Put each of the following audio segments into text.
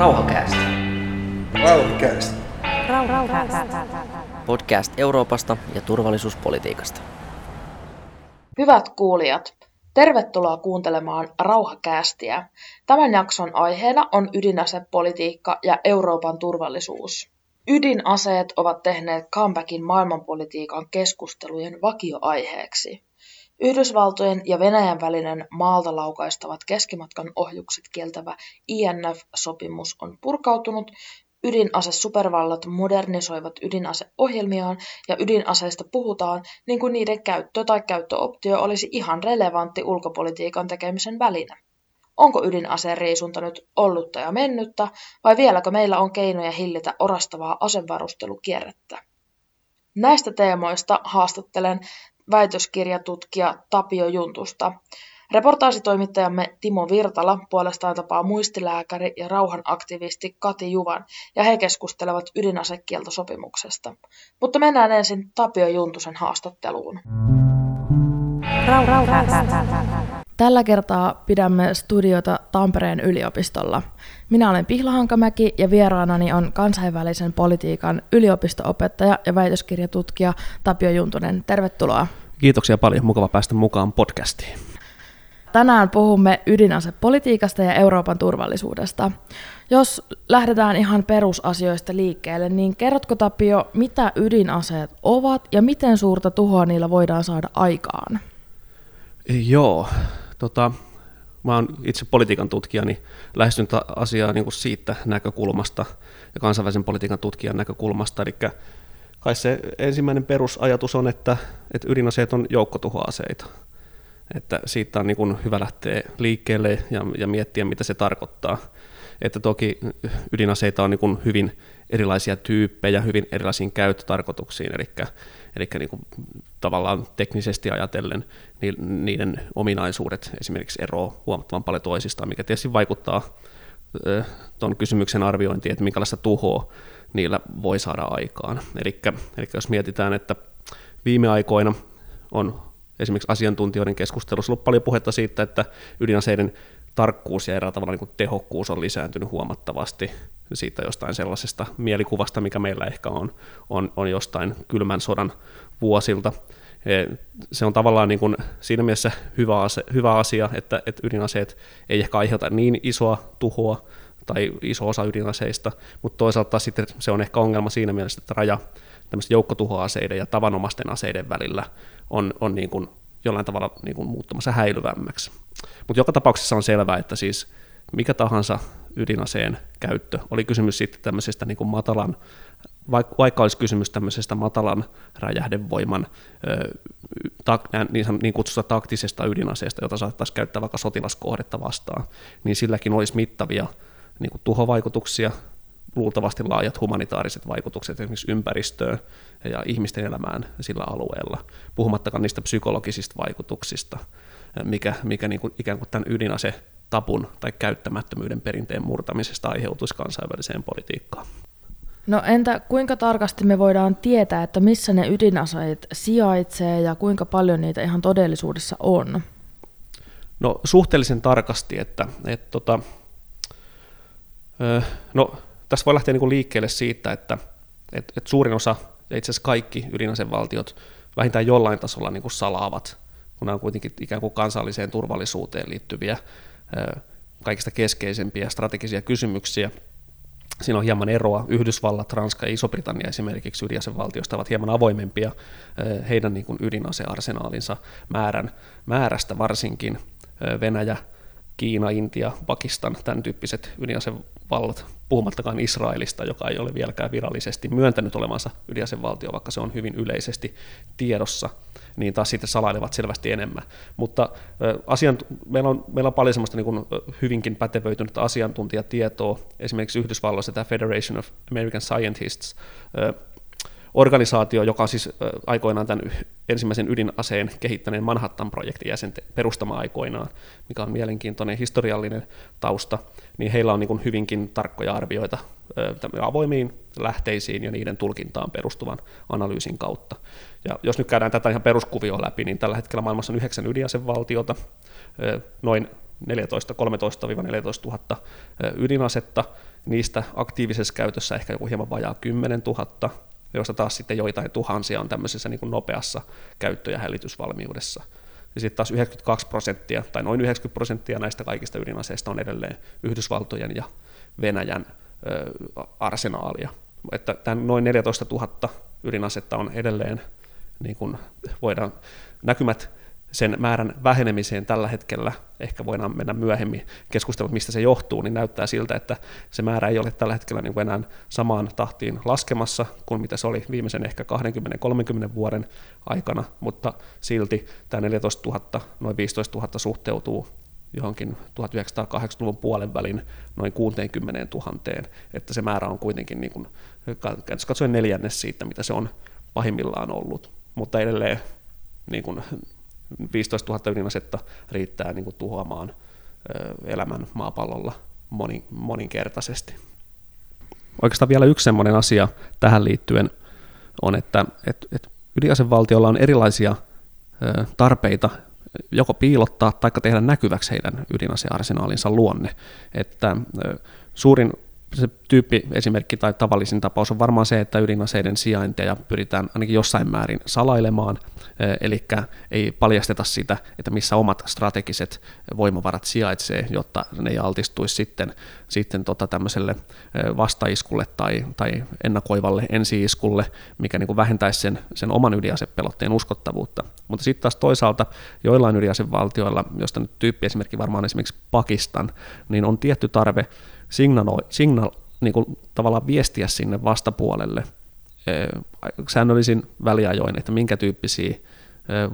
Rauhakäästä. Rauhakäästä. Podcast Euroopasta ja turvallisuuspolitiikasta. Hyvät kuulijat, tervetuloa kuuntelemaan Rauhakäästiä. Tämän jakson aiheena on ydinasepolitiikka ja Euroopan turvallisuus. Ydinaseet ovat tehneet comebackin maailmanpolitiikan keskustelujen vakioaiheeksi. Yhdysvaltojen ja Venäjän välinen maalta laukaistavat keskimatkan ohjukset kieltävä INF-sopimus on purkautunut, ydinase-supervallat modernisoivat ydinaseohjelmiaan ja ydinaseista puhutaan niin kuin niiden käyttö tai käyttöoptio olisi ihan relevantti ulkopolitiikan tekemisen väline. Onko ydinaseen riisunta nyt ollutta ja mennyttä, vai vieläkö meillä on keinoja hillitä orastavaa asevarustelukierrettä? Näistä teemoista haastattelen väitöskirjatutkija Tapio Juntusta. Reportaasitoimittajamme Timo Virtala puolestaan tapaa muistilääkäri ja rauhanaktivisti Kati Juvan, ja he keskustelevat ydinasekieltosopimuksesta. Mutta mennään ensin Tapio Juntusen haastatteluun. Rau, rau, rau, rau, rau, rau. Tällä kertaa pidämme studiota Tampereen yliopistolla. Minä olen Pihla Hankamäki ja vieraanani on kansainvälisen politiikan yliopistoopettaja ja väitöskirjatutkija Tapio Juntunen. Tervetuloa. Kiitoksia paljon, mukava päästä mukaan podcastiin. Tänään puhumme ydinasepolitiikasta ja Euroopan turvallisuudesta. Jos lähdetään ihan perusasioista liikkeelle, niin kerrotko Tapio, mitä ydinaseet ovat ja miten suurta tuhoa niillä voidaan saada aikaan? Joo, tota, mä oon itse politiikan tutkija, niin lähestyn asiaa niin kuin siitä näkökulmasta ja kansainvälisen politiikan tutkijan näkökulmasta. Eli kai se ensimmäinen perusajatus on, että, että ydinaseet on joukkotuhoaseita. Että siitä on niin kuin hyvä lähteä liikkeelle ja, ja miettiä, mitä se tarkoittaa. Että toki ydinaseita on niin kuin hyvin erilaisia tyyppejä, hyvin erilaisiin käyttötarkoituksiin, eli Eli niin kuin tavallaan teknisesti ajatellen niiden ominaisuudet esimerkiksi eroavat huomattavan paljon toisistaan, mikä tietysti vaikuttaa tuon kysymyksen arviointiin, että minkälaista tuhoa niillä voi saada aikaan. Eli, jos mietitään, että viime aikoina on esimerkiksi asiantuntijoiden keskustelussa ollut paljon puhetta siitä, että ydinaseiden tarkkuus ja eräällä tavalla niin kuin tehokkuus on lisääntynyt huomattavasti siitä jostain sellaisesta mielikuvasta, mikä meillä ehkä on, on, on jostain kylmän sodan vuosilta. E, se on tavallaan niin kuin siinä mielessä hyvä, asia, hyvä asia, että, että ydinaseet ei ehkä aiheuta niin isoa tuhoa tai iso osa ydinaseista, mutta toisaalta sitten se on ehkä ongelma siinä mielessä, että raja tämmöisten joukkotuhoaseiden ja tavanomaisten aseiden välillä on, on niin kuin jollain tavalla niin kuin muuttumassa häilyvämmäksi. Mutta joka tapauksessa on selvää, että siis mikä tahansa ydinaseen käyttö, oli kysymys sitten tämmöisestä niin kuin matalan, vaikka olisi kysymys tämmöisestä matalan räjähdevoiman niin, niin kutsusta taktisesta ydinaseesta, jota saattaisi käyttää vaikka sotilaskohdetta vastaan, niin silläkin olisi mittavia niin kuin tuhovaikutuksia, luultavasti laajat humanitaariset vaikutukset esimerkiksi ympäristöön ja ihmisten elämään sillä alueella, puhumattakaan niistä psykologisista vaikutuksista, mikä, mikä niin kuin ikään kuin tämän ydinase tapun tai käyttämättömyyden perinteen murtamisesta aiheutuisi kansainväliseen politiikkaan. No entä kuinka tarkasti me voidaan tietää, että missä ne ydinaseet sijaitsee ja kuinka paljon niitä ihan todellisuudessa on? No suhteellisen tarkasti, että, että tota, no, tässä voi lähteä niin kuin liikkeelle siitä, että, että suurin osa ja itse asiassa kaikki ydinasevaltiot vähintään jollain tasolla niin kuin salaavat, kun nämä on kuitenkin ikään kuin kansalliseen turvallisuuteen liittyviä kaikista keskeisempiä strategisia kysymyksiä. Siinä on hieman eroa. Yhdysvallat, Ranska ja Iso-Britannia esimerkiksi ydinasevaltioista ovat hieman avoimempia heidän niin kuin ydinasearsenaalinsa määrän, määrästä varsinkin. Venäjä, Kiina, Intia, Pakistan, tämän tyyppiset ydinasevallat, puhumattakaan Israelista, joka ei ole vieläkään virallisesti myöntänyt olevansa ydinasevaltio, vaikka se on hyvin yleisesti tiedossa, niin taas sitten salailevat selvästi enemmän. Mutta asian, meillä, on, meillä on paljon sellaista niin hyvinkin pätevöitynyttä asiantuntijatietoa, esimerkiksi Yhdysvalloissa tämä Federation of American Scientists organisaatio, joka siis aikoinaan tämän ensimmäisen ydinaseen kehittäneen Manhattan-projektin jäsen perustama aikoinaan, mikä on mielenkiintoinen historiallinen tausta, niin heillä on niin hyvinkin tarkkoja arvioita avoimiin lähteisiin ja niiden tulkintaan perustuvan analyysin kautta. Ja jos nyt käydään tätä ihan peruskuvioa läpi, niin tällä hetkellä maailmassa on yhdeksän ydinasevaltiota, noin 14, 13-14 000 ydinasetta, niistä aktiivisessa käytössä ehkä joku hieman vajaa 10 000, joista taas sitten joitain tuhansia on tämmöisessä niin kuin nopeassa käyttö- ja hälytysvalmiudessa. Ja sitten taas 92 prosenttia tai noin 90 prosenttia näistä kaikista ydinaseista on edelleen Yhdysvaltojen ja Venäjän ö, arsenaalia. Että tämän noin 14 000 ydinasetta on edelleen, niin kuin voidaan, näkymät sen määrän vähenemiseen tällä hetkellä, ehkä voidaan mennä myöhemmin keskustella, mistä se johtuu, niin näyttää siltä, että se määrä ei ole tällä hetkellä niin enää samaan tahtiin laskemassa kuin mitä se oli viimeisen ehkä 20-30 vuoden aikana, mutta silti tämä 14 000, noin 15 000 suhteutuu johonkin 1980-luvun puolen välin noin 60 000, että se määrä on kuitenkin niin kuin, katsoen neljännes siitä, mitä se on pahimmillaan ollut, mutta edelleen niin kuin 15 000 ydinasetta riittää niin kuin tuhoamaan elämän maapallolla moni, moninkertaisesti. Oikeastaan vielä yksi sellainen asia tähän liittyen on, että et, et ydinasevaltiolla on erilaisia tarpeita joko piilottaa tai tehdä näkyväksi heidän ydinasearsenaalinsa luonne. Että suurin se tyyppi esimerkki tai tavallisin tapaus on varmaan se, että ydinaseiden sijainteja pyritään ainakin jossain määrin salailemaan, eli ei paljasteta sitä, että missä omat strategiset voimavarat sijaitsee, jotta ne ei altistuisi sitten, sitten tota tämmöiselle vastaiskulle tai, tai ennakoivalle ensiiskulle, mikä niin kuin vähentäisi sen, sen oman ydinasepelotteen uskottavuutta. Mutta sitten taas toisaalta joillain ydinasevaltioilla, josta nyt tyyppi esimerkki varmaan esimerkiksi Pakistan, niin on tietty tarve signalo, signal, niin kuin tavallaan viestiä sinne vastapuolelle säännöllisin väliajoin, että minkä tyyppisiä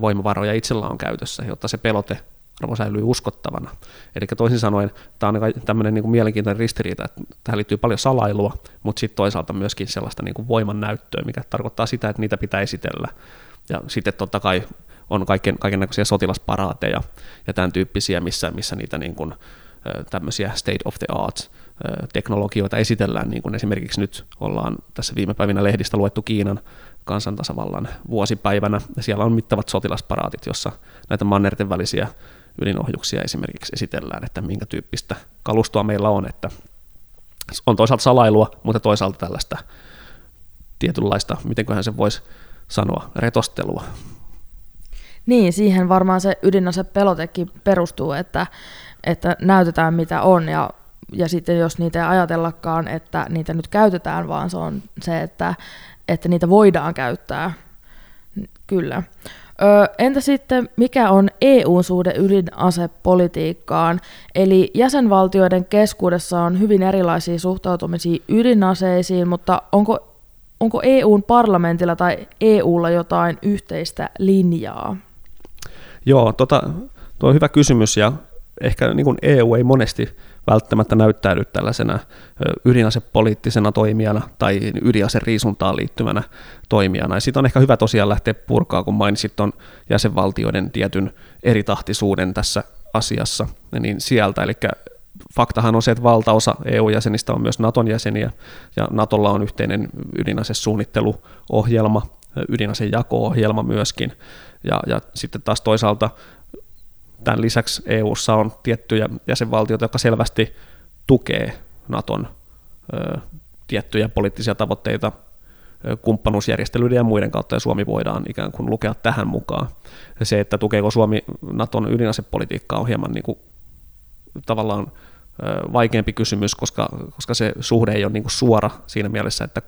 voimavaroja itsellä on käytössä, jotta se pelote arvo säilyy uskottavana. Eli toisin sanoen tämä on tämmöinen niin kuin mielenkiintoinen ristiriita, että tähän liittyy paljon salailua, mutta sitten toisaalta myöskin sellaista niin kuin voiman näyttöä, mikä tarkoittaa sitä, että niitä pitää esitellä. Ja sitten totta kai on kaiken, kaiken näköisiä sotilasparaateja ja tämän tyyppisiä, missä, missä niitä niin kuin, tämmöisiä state of the arts teknologioita esitellään, niin kuin esimerkiksi nyt ollaan tässä viime päivinä lehdistä luettu Kiinan kansantasavallan vuosipäivänä. Siellä on mittavat sotilasparaatit, jossa näitä mannerten välisiä ydinohjuksia esimerkiksi esitellään, että minkä tyyppistä kalustoa meillä on, että on toisaalta salailua, mutta toisaalta tällaista tietynlaista, mitenköhän se voisi sanoa, retostelua. Niin, siihen varmaan se ydinasepelotekin perustuu, että, että näytetään mitä on ja ja sitten jos niitä ei ajatellakaan, että niitä nyt käytetään, vaan se on se, että, että niitä voidaan käyttää. Kyllä. Ö, entä sitten, mikä on EU-suhde ydinasepolitiikkaan? Eli jäsenvaltioiden keskuudessa on hyvin erilaisia suhtautumisia ydinaseisiin, mutta onko, onko EUn parlamentilla tai EUlla jotain yhteistä linjaa? Joo, tota, tuo on hyvä kysymys ja ehkä niin kuin EU ei monesti välttämättä näyttäydy tällaisena ydinasepoliittisena toimijana tai ydinaseriisuntaan liittyvänä toimijana. Ja siitä on ehkä hyvä tosiaan lähteä purkaa, kun mainitsit on jäsenvaltioiden tietyn eritahtisuuden tässä asiassa, niin sieltä, eli faktahan on se, että valtaosa EU-jäsenistä on myös Naton jäseniä, ja Natolla on yhteinen ydinasesuunnitteluohjelma, ydinasejako-ohjelma myöskin, ja, ja sitten taas toisaalta Tämän lisäksi EU:ssa on tiettyjä jäsenvaltioita, jotka selvästi tukee Naton ö, tiettyjä poliittisia tavoitteita kumppanuusjärjestelyiden ja muiden kautta, ja Suomi voidaan ikään kuin lukea tähän mukaan. Se, että tukeeko Suomi Naton ydinasepolitiikkaa, on hieman niin kuin, tavallaan vaikeampi kysymys, koska, koska se suhde ei ole niin suora siinä mielessä, että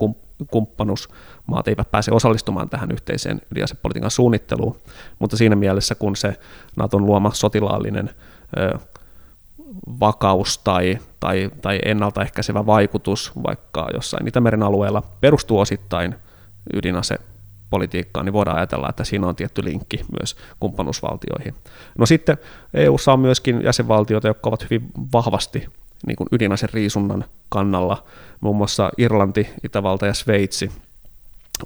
kumppanuusmaat eivät pääse osallistumaan tähän yhteiseen ydinasepolitiikan suunnitteluun, mutta siinä mielessä, kun se Naton luoma sotilaallinen ö, vakaus tai, tai, tai ennaltaehkäisevä vaikutus vaikka jossain Itämeren alueella perustuu osittain ydinase politiikkaan, niin voidaan ajatella, että siinä on tietty linkki myös kumppanuusvaltioihin. No sitten EU:ssa on myöskin jäsenvaltioita, jotka ovat hyvin vahvasti niin kuin ydinaseriisunnan kannalla. Muun muassa Irlanti, Itävalta ja Sveitsi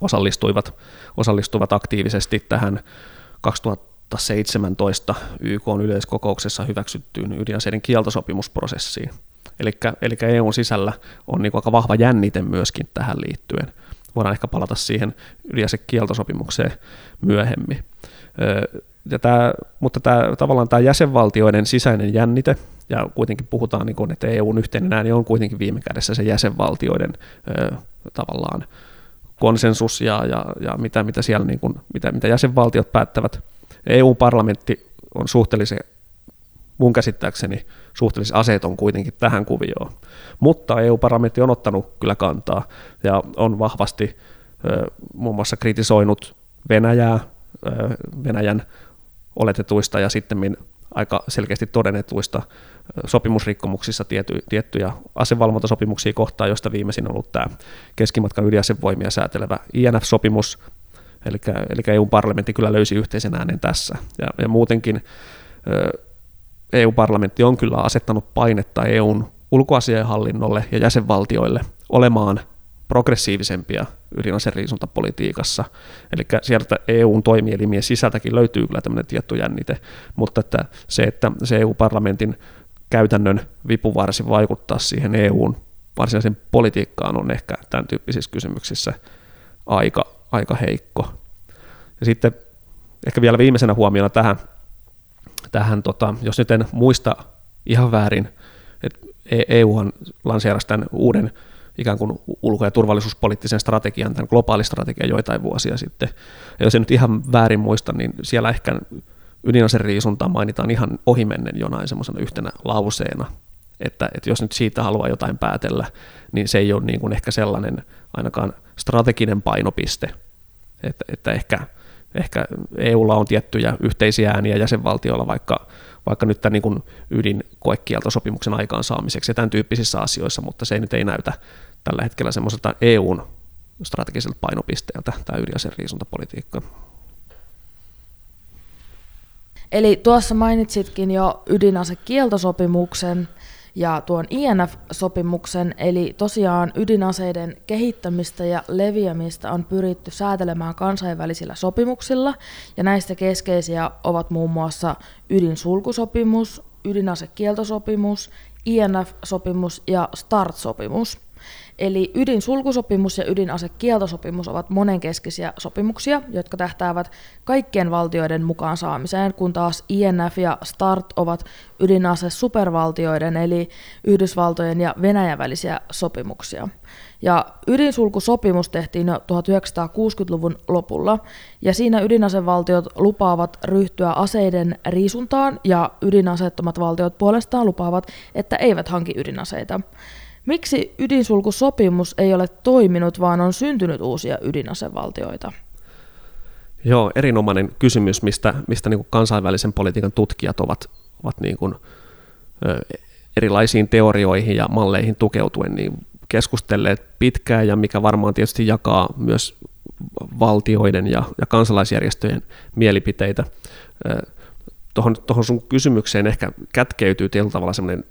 osallistuivat, osallistuvat aktiivisesti tähän 2017 YK yleiskokouksessa hyväksyttyyn ydinaseiden kieltosopimusprosessiin. Eli EUn sisällä on niin aika vahva jännite myöskin tähän liittyen. Voidaan ehkä palata siihen ydinasekieltosopimukseen myöhemmin. Ja tämä, mutta tämä, tavallaan tämä jäsenvaltioiden sisäinen jännite, ja kuitenkin puhutaan, niin kuin, että EUn yhteinen ääni on kuitenkin viime kädessä se jäsenvaltioiden tavallaan konsensus ja, ja, ja mitä, mitä, siellä, niin kuin, mitä, mitä jäsenvaltiot päättävät. EU-parlamentti on suhteellisen, mun käsittääkseni, suhteellisen aseeton kuitenkin tähän kuvioon. Mutta EU-parlamentti on ottanut kyllä kantaa ja on vahvasti muun muassa kritisoinut Venäjää, Venäjän oletetuista ja sitten aika selkeästi todennetuista sopimusrikkomuksissa tiety, tiettyjä asevalvontasopimuksia kohtaan, josta viimeisin on ollut tämä keskimatkan ydinasevoimia säätelevä INF-sopimus, eli, eli EU-parlamentti kyllä löysi yhteisen äänen tässä. Ja, ja muutenkin EU-parlamentti on kyllä asettanut painetta EUn ulkoasiainhallinnolle ja jäsenvaltioille olemaan progressiivisempia ydinaseriisuntapolitiikassa. Eli sieltä EUn toimielimien sisältäkin löytyy kyllä tämmöinen tietty jännite, mutta että se, että se EU-parlamentin käytännön vipuvarsi vaikuttaa siihen EUn varsinaisen politiikkaan on ehkä tämän tyyppisissä kysymyksissä aika, aika heikko. Ja sitten ehkä vielä viimeisenä huomiona tähän, tähän tota, jos nyt en muista ihan väärin, että EUhan e lanseerasi tämän uuden ikään kuin ulko- ja turvallisuuspoliittisen strategian, tämän globaalistrategian joitain vuosia sitten. Ja jos en nyt ihan väärin muista, niin siellä ehkä ydinaseriisuntaa mainitaan ihan ohimennen jonain semmoisena yhtenä lauseena, että, että jos nyt siitä haluaa jotain päätellä, niin se ei ole niin kuin ehkä sellainen ainakaan strateginen painopiste, että, että ehkä, ehkä EUlla on tiettyjä yhteisiä ääniä jäsenvaltioilla, vaikka, vaikka nyt tämän niin ydinkoekieltosopimuksen aikaansaamiseksi ja tämän tyyppisissä asioissa, mutta se ei nyt ei näytä tällä hetkellä semmoiselta EUn strategiselta painopisteeltä tämä ydinaseriisuntapolitiikka. Eli tuossa mainitsitkin jo ydinasekieltosopimuksen ja tuon INF-sopimuksen, eli tosiaan ydinaseiden kehittämistä ja leviämistä on pyritty säätelemään kansainvälisillä sopimuksilla, ja näistä keskeisiä ovat muun muassa ydinsulkusopimus, ydinasekieltosopimus, INF-sopimus ja START-sopimus. Eli ydinsulkusopimus ja ydinasekieltosopimus ovat monenkeskisiä sopimuksia, jotka tähtäävät kaikkien valtioiden mukaan saamiseen, kun taas INF ja START ovat ydinase supervaltioiden eli Yhdysvaltojen ja Venäjän välisiä sopimuksia. Ja ydinsulkusopimus tehtiin jo 1960-luvun lopulla, ja siinä ydinasevaltiot lupaavat ryhtyä aseiden riisuntaan, ja ydinaseettomat valtiot puolestaan lupaavat, että eivät hanki ydinaseita. Miksi ydinsulkusopimus ei ole toiminut, vaan on syntynyt uusia ydinasevaltioita? Joo, erinomainen kysymys, mistä, mistä niin kansainvälisen politiikan tutkijat ovat, ovat niin kuin, ö, erilaisiin teorioihin ja malleihin tukeutuen niin keskustelleet pitkään ja mikä varmaan tietysti jakaa myös valtioiden ja, ja kansalaisjärjestöjen mielipiteitä. Tuohon, sun kysymykseen ehkä kätkeytyy tietyllä tavalla sellainen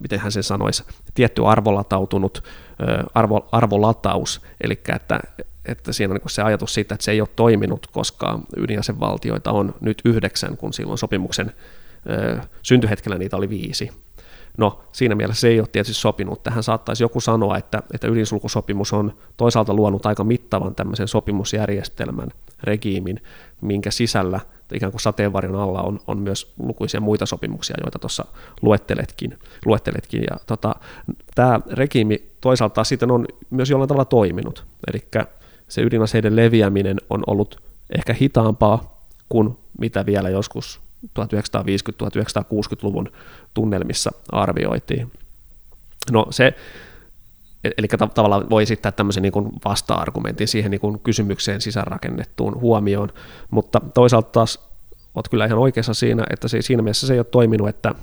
miten hän sen sanoisi, tietty arvolatautunut arvo, arvolataus, eli että, että siinä on niin se ajatus siitä, että se ei ole toiminut, koska ydinasevaltioita on nyt yhdeksän, kun silloin sopimuksen syntyhetkellä niitä oli viisi. No, siinä mielessä se ei ole tietysti sopinut. Tähän saattaisi joku sanoa, että, että ydinsulkusopimus on toisaalta luonut aika mittavan tämmöisen sopimusjärjestelmän, regiimin, minkä sisällä ikään kuin sateenvarjon alla on, on myös lukuisia muita sopimuksia, joita tuossa luetteletkin. luetteletkin. Ja tota, tämä regiimi toisaalta sitten on myös jollain tavalla toiminut. Eli se ydinaseiden leviäminen on ollut ehkä hitaampaa kuin mitä vielä joskus 1950-1960-luvun tunnelmissa arvioitiin. No se, eli tavallaan voi esittää tämmöisen niin vasta-argumentin siihen niin kysymykseen sisäänrakennettuun huomioon, mutta toisaalta taas olet kyllä ihan oikeassa siinä, että se, siinä mielessä se ei ole toiminut, että,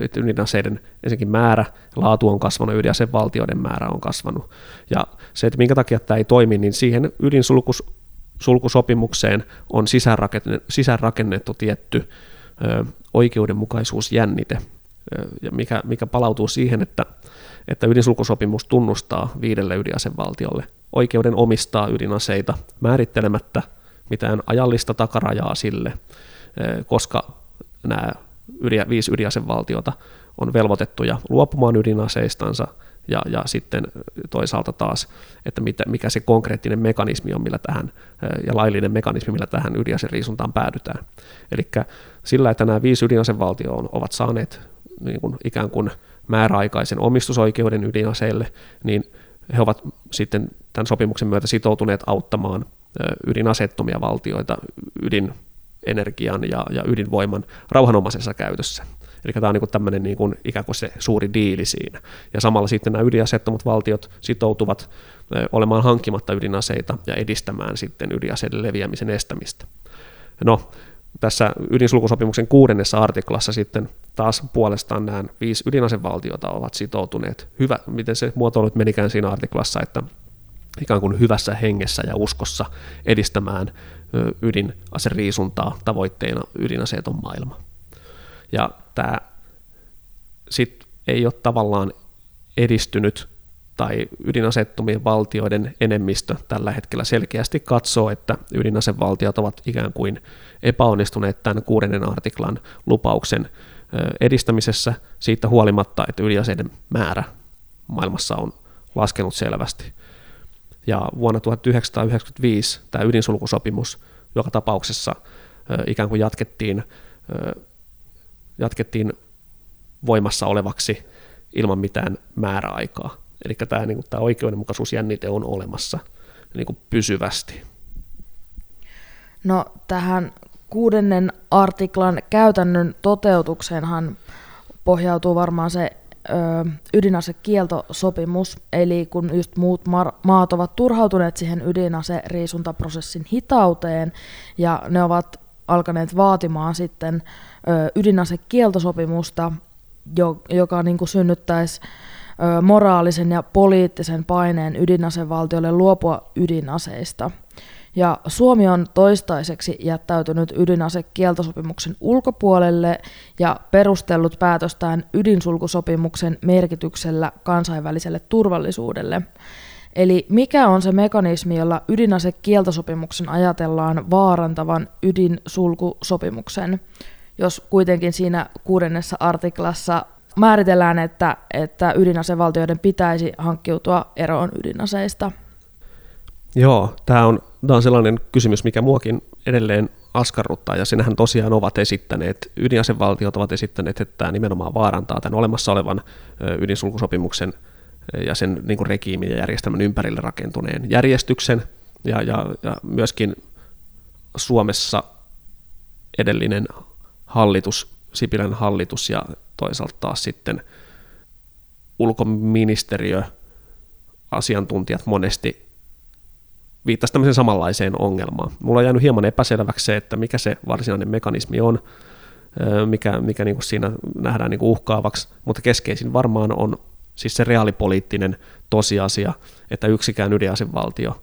että ydinaseiden ensinnäkin määrä, laatu on kasvanut, ydinasevaltioiden määrä on kasvanut. Ja se, että minkä takia tämä ei toimi, niin siihen ydinsulkusopimukseen on sisäänrakennettu, sisäänrakennettu tietty ö, oikeudenmukaisuusjännite, ö, ja mikä, mikä palautuu siihen, että, että ydinsulkusopimus tunnustaa viidelle ydinasevaltiolle oikeuden omistaa ydinaseita määrittelemättä mitään ajallista takarajaa sille, koska nämä viisi ydinasevaltiota on velvoitettuja luopumaan ydinaseistansa ja, ja sitten toisaalta taas, että mitä, mikä se konkreettinen mekanismi on, millä tähän, ja laillinen mekanismi, millä tähän ydinaseriisuntaan päädytään. Eli sillä, että nämä viisi ydinasevaltioa ovat saaneet niin kuin ikään kuin määräaikaisen omistusoikeuden ydinaseille, niin he ovat sitten tämän sopimuksen myötä sitoutuneet auttamaan ydinasettomia valtioita ydinenergian ja, ja ydinvoiman rauhanomaisessa käytössä. Eli tämä on niin kuin tämmöinen niin kuin ikään kuin se suuri diili siinä. Ja samalla sitten nämä ydinaseettomat valtiot sitoutuvat olemaan hankkimatta ydinaseita ja edistämään sitten ydinaseiden leviämisen estämistä. No, tässä ydinsulkusopimuksen kuudennessa artiklassa sitten taas puolestaan nämä viisi ydinasevaltiota ovat sitoutuneet, hyvä, miten se muotoilut menikään siinä artiklassa, että ikään kuin hyvässä hengessä ja uskossa edistämään ydinaseriisuntaa tavoitteena ydinaseeton maailma. Ja tämä sitten ei ole tavallaan edistynyt tai ydinasettomien valtioiden enemmistö tällä hetkellä selkeästi katsoo, että ydinasevaltiot ovat ikään kuin epäonnistuneet tämän kuudennen artiklan lupauksen edistämisessä siitä huolimatta, että ydinaseiden määrä maailmassa on laskenut selvästi. Ja vuonna 1995 tämä ydinsulkusopimus joka tapauksessa ikään kuin jatkettiin, jatkettiin voimassa olevaksi ilman mitään määräaikaa. Eli tämä, niin kuin, tämä oikeudenmukaisuusjännite on olemassa niin kuin pysyvästi. No tähän kuudennen artiklan käytännön toteutukseenhan pohjautuu varmaan se ö, ydinasekieltosopimus, eli kun just muut maat ovat turhautuneet siihen ydinaseriisuntaprosessin hitauteen, ja ne ovat alkaneet vaatimaan sitten ö, ydinasekieltosopimusta, jo, joka niin kuin synnyttäisi moraalisen ja poliittisen paineen ydinasevaltiolle luopua ydinaseista. Ja Suomi on toistaiseksi jättäytynyt ydinasekieltosopimuksen ulkopuolelle ja perustellut päätöstään ydinsulkusopimuksen merkityksellä kansainväliselle turvallisuudelle. Eli mikä on se mekanismi, jolla ydinasekieltosopimuksen ajatellaan vaarantavan ydinsulkusopimuksen, jos kuitenkin siinä kuudennessa artiklassa määritellään, että, että ydinasevaltioiden pitäisi hankkiutua eroon ydinaseista? Joo, tämä on, tämä on sellainen kysymys, mikä muakin edelleen askarruttaa, ja sinähän tosiaan ovat esittäneet, ydinasevaltiot ovat esittäneet, että tämä nimenomaan vaarantaa tämän olemassa olevan ydinsulkusopimuksen ja sen niin kuin regiimin ja järjestelmän ympärille rakentuneen järjestyksen, ja, ja, ja myöskin Suomessa edellinen hallitus, Sipilän hallitus ja toisaalta taas sitten ulkoministeriö, asiantuntijat monesti viittasi tämmöiseen samanlaiseen ongelmaan. Mulla on jäänyt hieman epäselväksi se, että mikä se varsinainen mekanismi on, mikä, mikä niin kuin siinä nähdään niin kuin uhkaavaksi, mutta keskeisin varmaan on siis se reaalipoliittinen tosiasia, että yksikään ydinasevaltio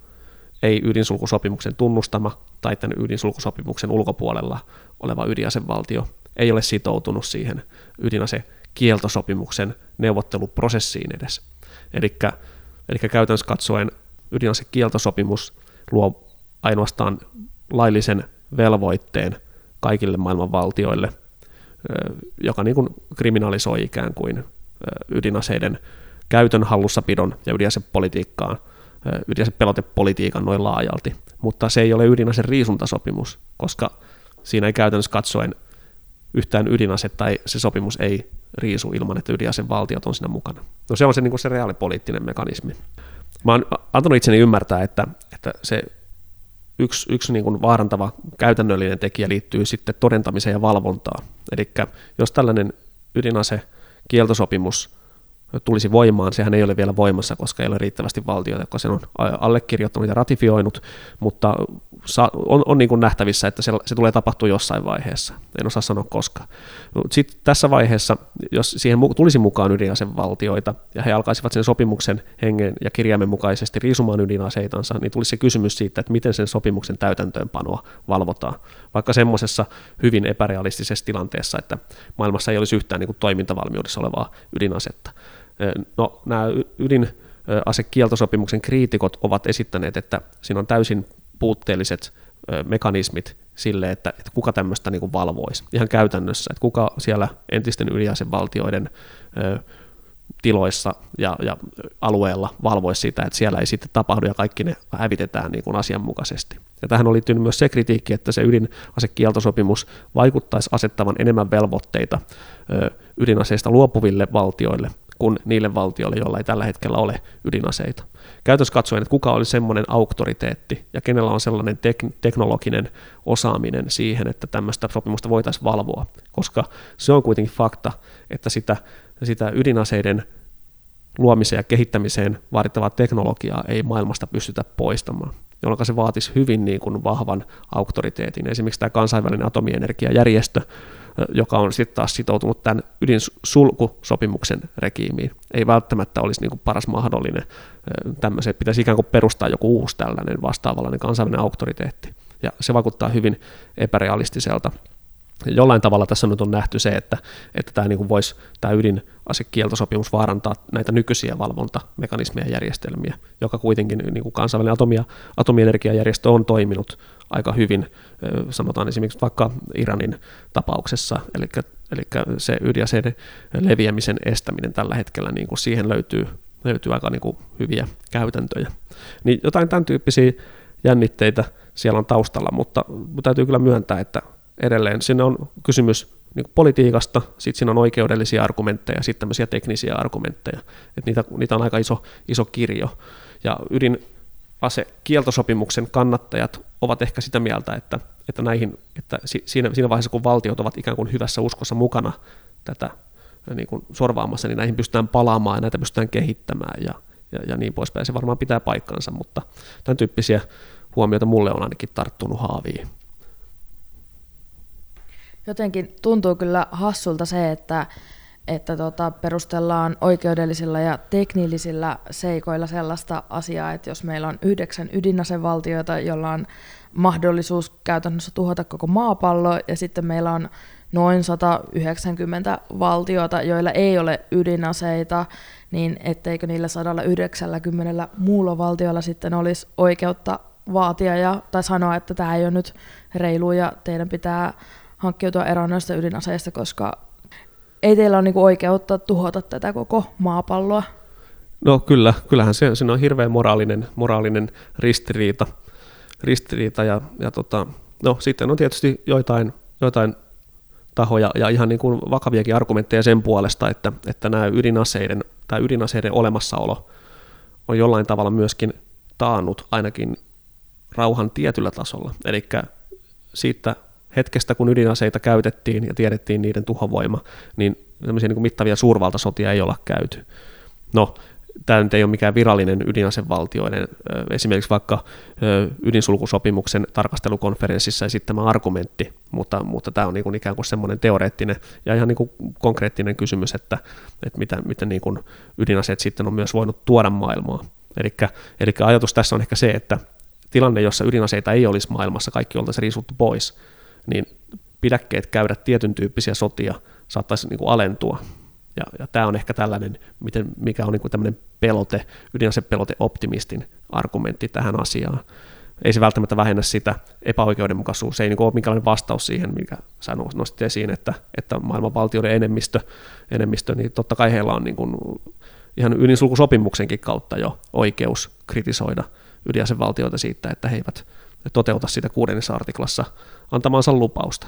ei ydinsulkusopimuksen tunnustama tai tämän ydinsulkusopimuksen ulkopuolella oleva ydinasevaltio ei ole sitoutunut siihen ydinasekieltosopimuksen neuvotteluprosessiin edes. Eli käytännössä katsoen ydinasekieltosopimus luo ainoastaan laillisen velvoitteen kaikille maailman valtioille, joka niin kuin kriminalisoi ikään kuin ydinaseiden käytön hallussapidon ja ydinasepolitiikkaan, ydinasepelotepolitiikan noin laajalti, mutta se ei ole ydinaseen riisuntasopimus, koska siinä ei käytännössä katsoen yhtään ydinase tai se sopimus ei riisu ilman, että ydinasevaltiot on siinä mukana. No se on se, niin se reaalipoliittinen mekanismi. Mä oon antanut itseni ymmärtää, että, että se yksi, yksi niin kuin vaarantava käytännöllinen tekijä liittyy sitten todentamiseen ja valvontaan. Eli jos tällainen ydinase kieltosopimus tulisi voimaan. Sehän ei ole vielä voimassa, koska ei ole riittävästi valtioita, jotka sen on allekirjoittanut ja ratifioinut, mutta on, on niin kuin nähtävissä, että se, se tulee tapahtua jossain vaiheessa. En osaa sanoa koska. Sitten tässä vaiheessa, jos siihen tulisi mukaan ydinasevaltioita ja he alkaisivat sen sopimuksen hengen ja kirjaimen mukaisesti riisumaan ydinaseitansa, niin tulisi se kysymys siitä, että miten sen sopimuksen täytäntöönpanoa valvotaan. Vaikka semmoisessa hyvin epärealistisessa tilanteessa, että maailmassa ei olisi yhtään niin kuin toimintavalmiudessa olevaa ydinasetta. No, nämä ydinasekieltosopimuksen kriitikot ovat esittäneet, että siinä on täysin puutteelliset mekanismit sille, että, että kuka tämmöistä niin valvoisi ihan käytännössä, että kuka siellä entisten ydinasevaltioiden tiloissa ja, ja alueella valvoisi sitä, että siellä ei sitten tapahdu ja kaikki ne hävitetään niin kuin asianmukaisesti. Ja tähän oli liittynyt myös se kritiikki, että se ydinasekieltosopimus vaikuttaisi asettavan enemmän velvoitteita ydinaseista luopuville valtioille kuin niille valtioille, joilla ei tällä hetkellä ole ydinaseita. Käytössä katsoen, että kuka oli semmoinen auktoriteetti ja kenellä on sellainen tek- teknologinen osaaminen siihen, että tämmöistä sopimusta voitaisiin valvoa, koska se on kuitenkin fakta, että sitä, sitä ydinaseiden luomiseen ja kehittämiseen vaadittavaa teknologiaa ei maailmasta pystytä poistamaan jolloin se vaatisi hyvin niin kuin vahvan auktoriteetin. Esimerkiksi tämä kansainvälinen atomienergiajärjestö, joka on sitten taas sitoutunut tämän ydinsulkusopimuksen regiimiin, ei välttämättä olisi niin kuin paras mahdollinen tämmöisen, pitäisi ikään kuin perustaa joku uusi tällainen vastaavallainen kansainvälinen auktoriteetti. Ja se vaikuttaa hyvin epärealistiselta. Jollain tavalla tässä nyt on nähty se, että, että tämä niin voisi tämä ydinasekieltosopimus vaarantaa näitä nykyisiä valvontamekanismeja ja järjestelmiä, joka kuitenkin niin kuin kansainvälinen atomia, atomienergiajärjestö on toiminut aika hyvin, sanotaan esimerkiksi vaikka Iranin tapauksessa, eli, eli se ydinaseiden leviämisen estäminen tällä hetkellä, niin kuin siihen löytyy, löytyy aika niin kuin hyviä käytäntöjä. Niin jotain tämän tyyppisiä jännitteitä siellä on taustalla, mutta täytyy kyllä myöntää, että edelleen. Siinä on kysymys niin politiikasta, sitten siinä on oikeudellisia argumentteja, sitten tämmöisiä teknisiä argumentteja. Et niitä, niitä on aika iso, iso kirjo. Ja ydinase kieltosopimuksen kannattajat ovat ehkä sitä mieltä, että, että, näihin, että siinä, siinä vaiheessa, kun valtiot ovat ikään kuin hyvässä uskossa mukana tätä niin kuin sorvaamassa, niin näihin pystytään palaamaan ja näitä pystytään kehittämään ja, ja, ja niin poispäin. Se varmaan pitää paikkansa, mutta tämän tyyppisiä huomioita mulle on ainakin tarttunut haaviin. Jotenkin tuntuu kyllä hassulta se, että, että tota, perustellaan oikeudellisilla ja teknillisillä seikoilla sellaista asiaa, että jos meillä on yhdeksän ydinasevaltioita, jolla on mahdollisuus käytännössä tuhota koko maapallo, ja sitten meillä on noin 190 valtiota, joilla ei ole ydinaseita, niin etteikö niillä 190 muulla valtiolla sitten olisi oikeutta vaatia ja, tai sanoa, että tämä ei ole nyt reilu ja teidän pitää hankkiutua eroon noista ydinaseista, koska ei teillä ole niinku oikeutta tuhota tätä koko maapalloa. No kyllä, kyllähän se, siinä on hirveän moraalinen, moraalinen ristiriita, ristiriita ja, ja tota, no, sitten on tietysti joitain, joitain tahoja ja ihan niin kuin vakaviakin argumentteja sen puolesta, että, että nämä ydinaseiden tai ydinaseiden olemassaolo on jollain tavalla myöskin taannut ainakin rauhan tietyllä tasolla. Eli siitä hetkestä, kun ydinaseita käytettiin ja tiedettiin niiden tuhovoima, niin tämmöisiä niin kuin mittavia suurvaltasotia ei olla käyty. No, tämä nyt ei ole mikään virallinen ydinasevaltioiden, esimerkiksi vaikka ydinsulkusopimuksen tarkastelukonferenssissa esittämä argumentti, mutta, mutta tämä on niin kuin ikään kuin semmoinen teoreettinen ja ihan niin kuin konkreettinen kysymys, että, että miten, miten niin kuin ydinaseet sitten on myös voinut tuoda maailmaa. Eli ajatus tässä on ehkä se, että tilanne, jossa ydinaseita ei olisi maailmassa, kaikki oltaisiin riisuttu pois, niin pidäkkeet käydä tietyn tyyppisiä sotia saattaisi niin kuin alentua. Ja, ja tämä on ehkä tällainen, miten, mikä on niin kuin tämmöinen pelote, ydinasepelote optimistin argumentti tähän asiaan. Ei se välttämättä vähennä sitä epäoikeudenmukaisuus, se ei niin kuin ole minkälainen vastaus siihen, mikä sä nostit esiin, että, että maailman valtioiden enemmistö, enemmistö, niin totta kai heillä on niin kuin ihan ydinsulkusopimuksenkin kautta jo oikeus kritisoida ydinasevaltioita siitä, että he eivät toteuta sitä kuudennessa artiklassa antamansa lupausta.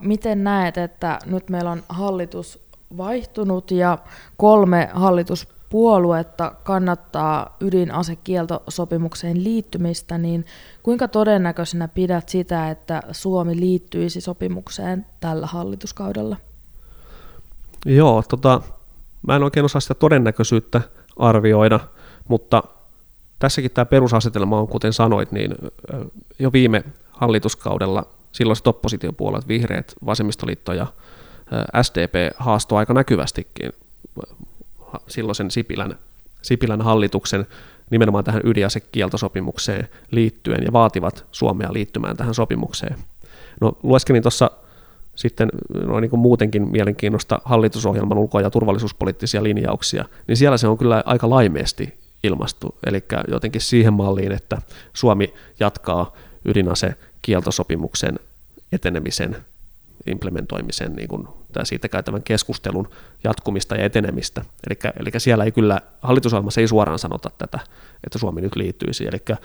Miten näet, että nyt meillä on hallitus vaihtunut ja kolme hallituspuoluetta kannattaa ydinasekieltosopimukseen liittymistä, niin kuinka todennäköisenä pidät sitä, että Suomi liittyisi sopimukseen tällä hallituskaudella? Joo, tota, mä en oikein osaa sitä todennäköisyyttä arvioida, mutta tässäkin tämä perusasetelma on, kuten sanoit, niin jo viime hallituskaudella silloiset oppositiopuolet, vihreät, vasemmistoliitto ja SDP haastoi aika näkyvästikin silloisen Sipilän, Sipilän hallituksen nimenomaan tähän ydinasekieltosopimukseen liittyen ja vaativat Suomea liittymään tähän sopimukseen. No lueskelin tuossa sitten no, niin kuin muutenkin mielenkiinnosta hallitusohjelman ulko- ja turvallisuuspoliittisia linjauksia, niin siellä se on kyllä aika laimeesti ilmastu, eli jotenkin siihen malliin, että Suomi jatkaa ydinase kieltosopimuksen etenemisen implementoimisen niin kuin, tai siitä käytävän keskustelun jatkumista ja etenemistä. Eli, eli siellä ei kyllä, hallitusohjelmassa ei suoraan sanota tätä, että Suomi nyt liittyisi. Eli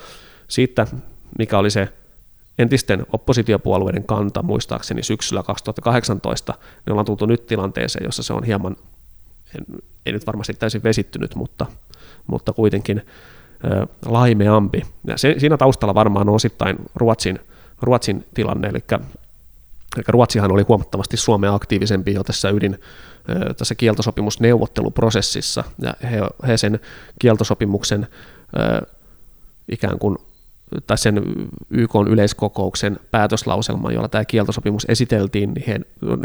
siitä, mikä oli se entisten oppositiopuolueiden kanta muistaakseni syksyllä 2018, niin ollaan tultu nyt tilanteeseen, jossa se on hieman, ei nyt varmasti täysin vesittynyt, mutta, mutta kuitenkin laimeampi. Ja se, siinä taustalla varmaan on osittain Ruotsin, Ruotsin tilanne, eli, eli Ruotsihan oli huomattavasti Suomea aktiivisempi jo tässä ydin, tässä kieltosopimusneuvotteluprosessissa, ja he, he sen kieltosopimuksen ikään kuin tai sen YK yleiskokouksen päätöslauselman, jolla tämä kieltosopimus esiteltiin, niin he,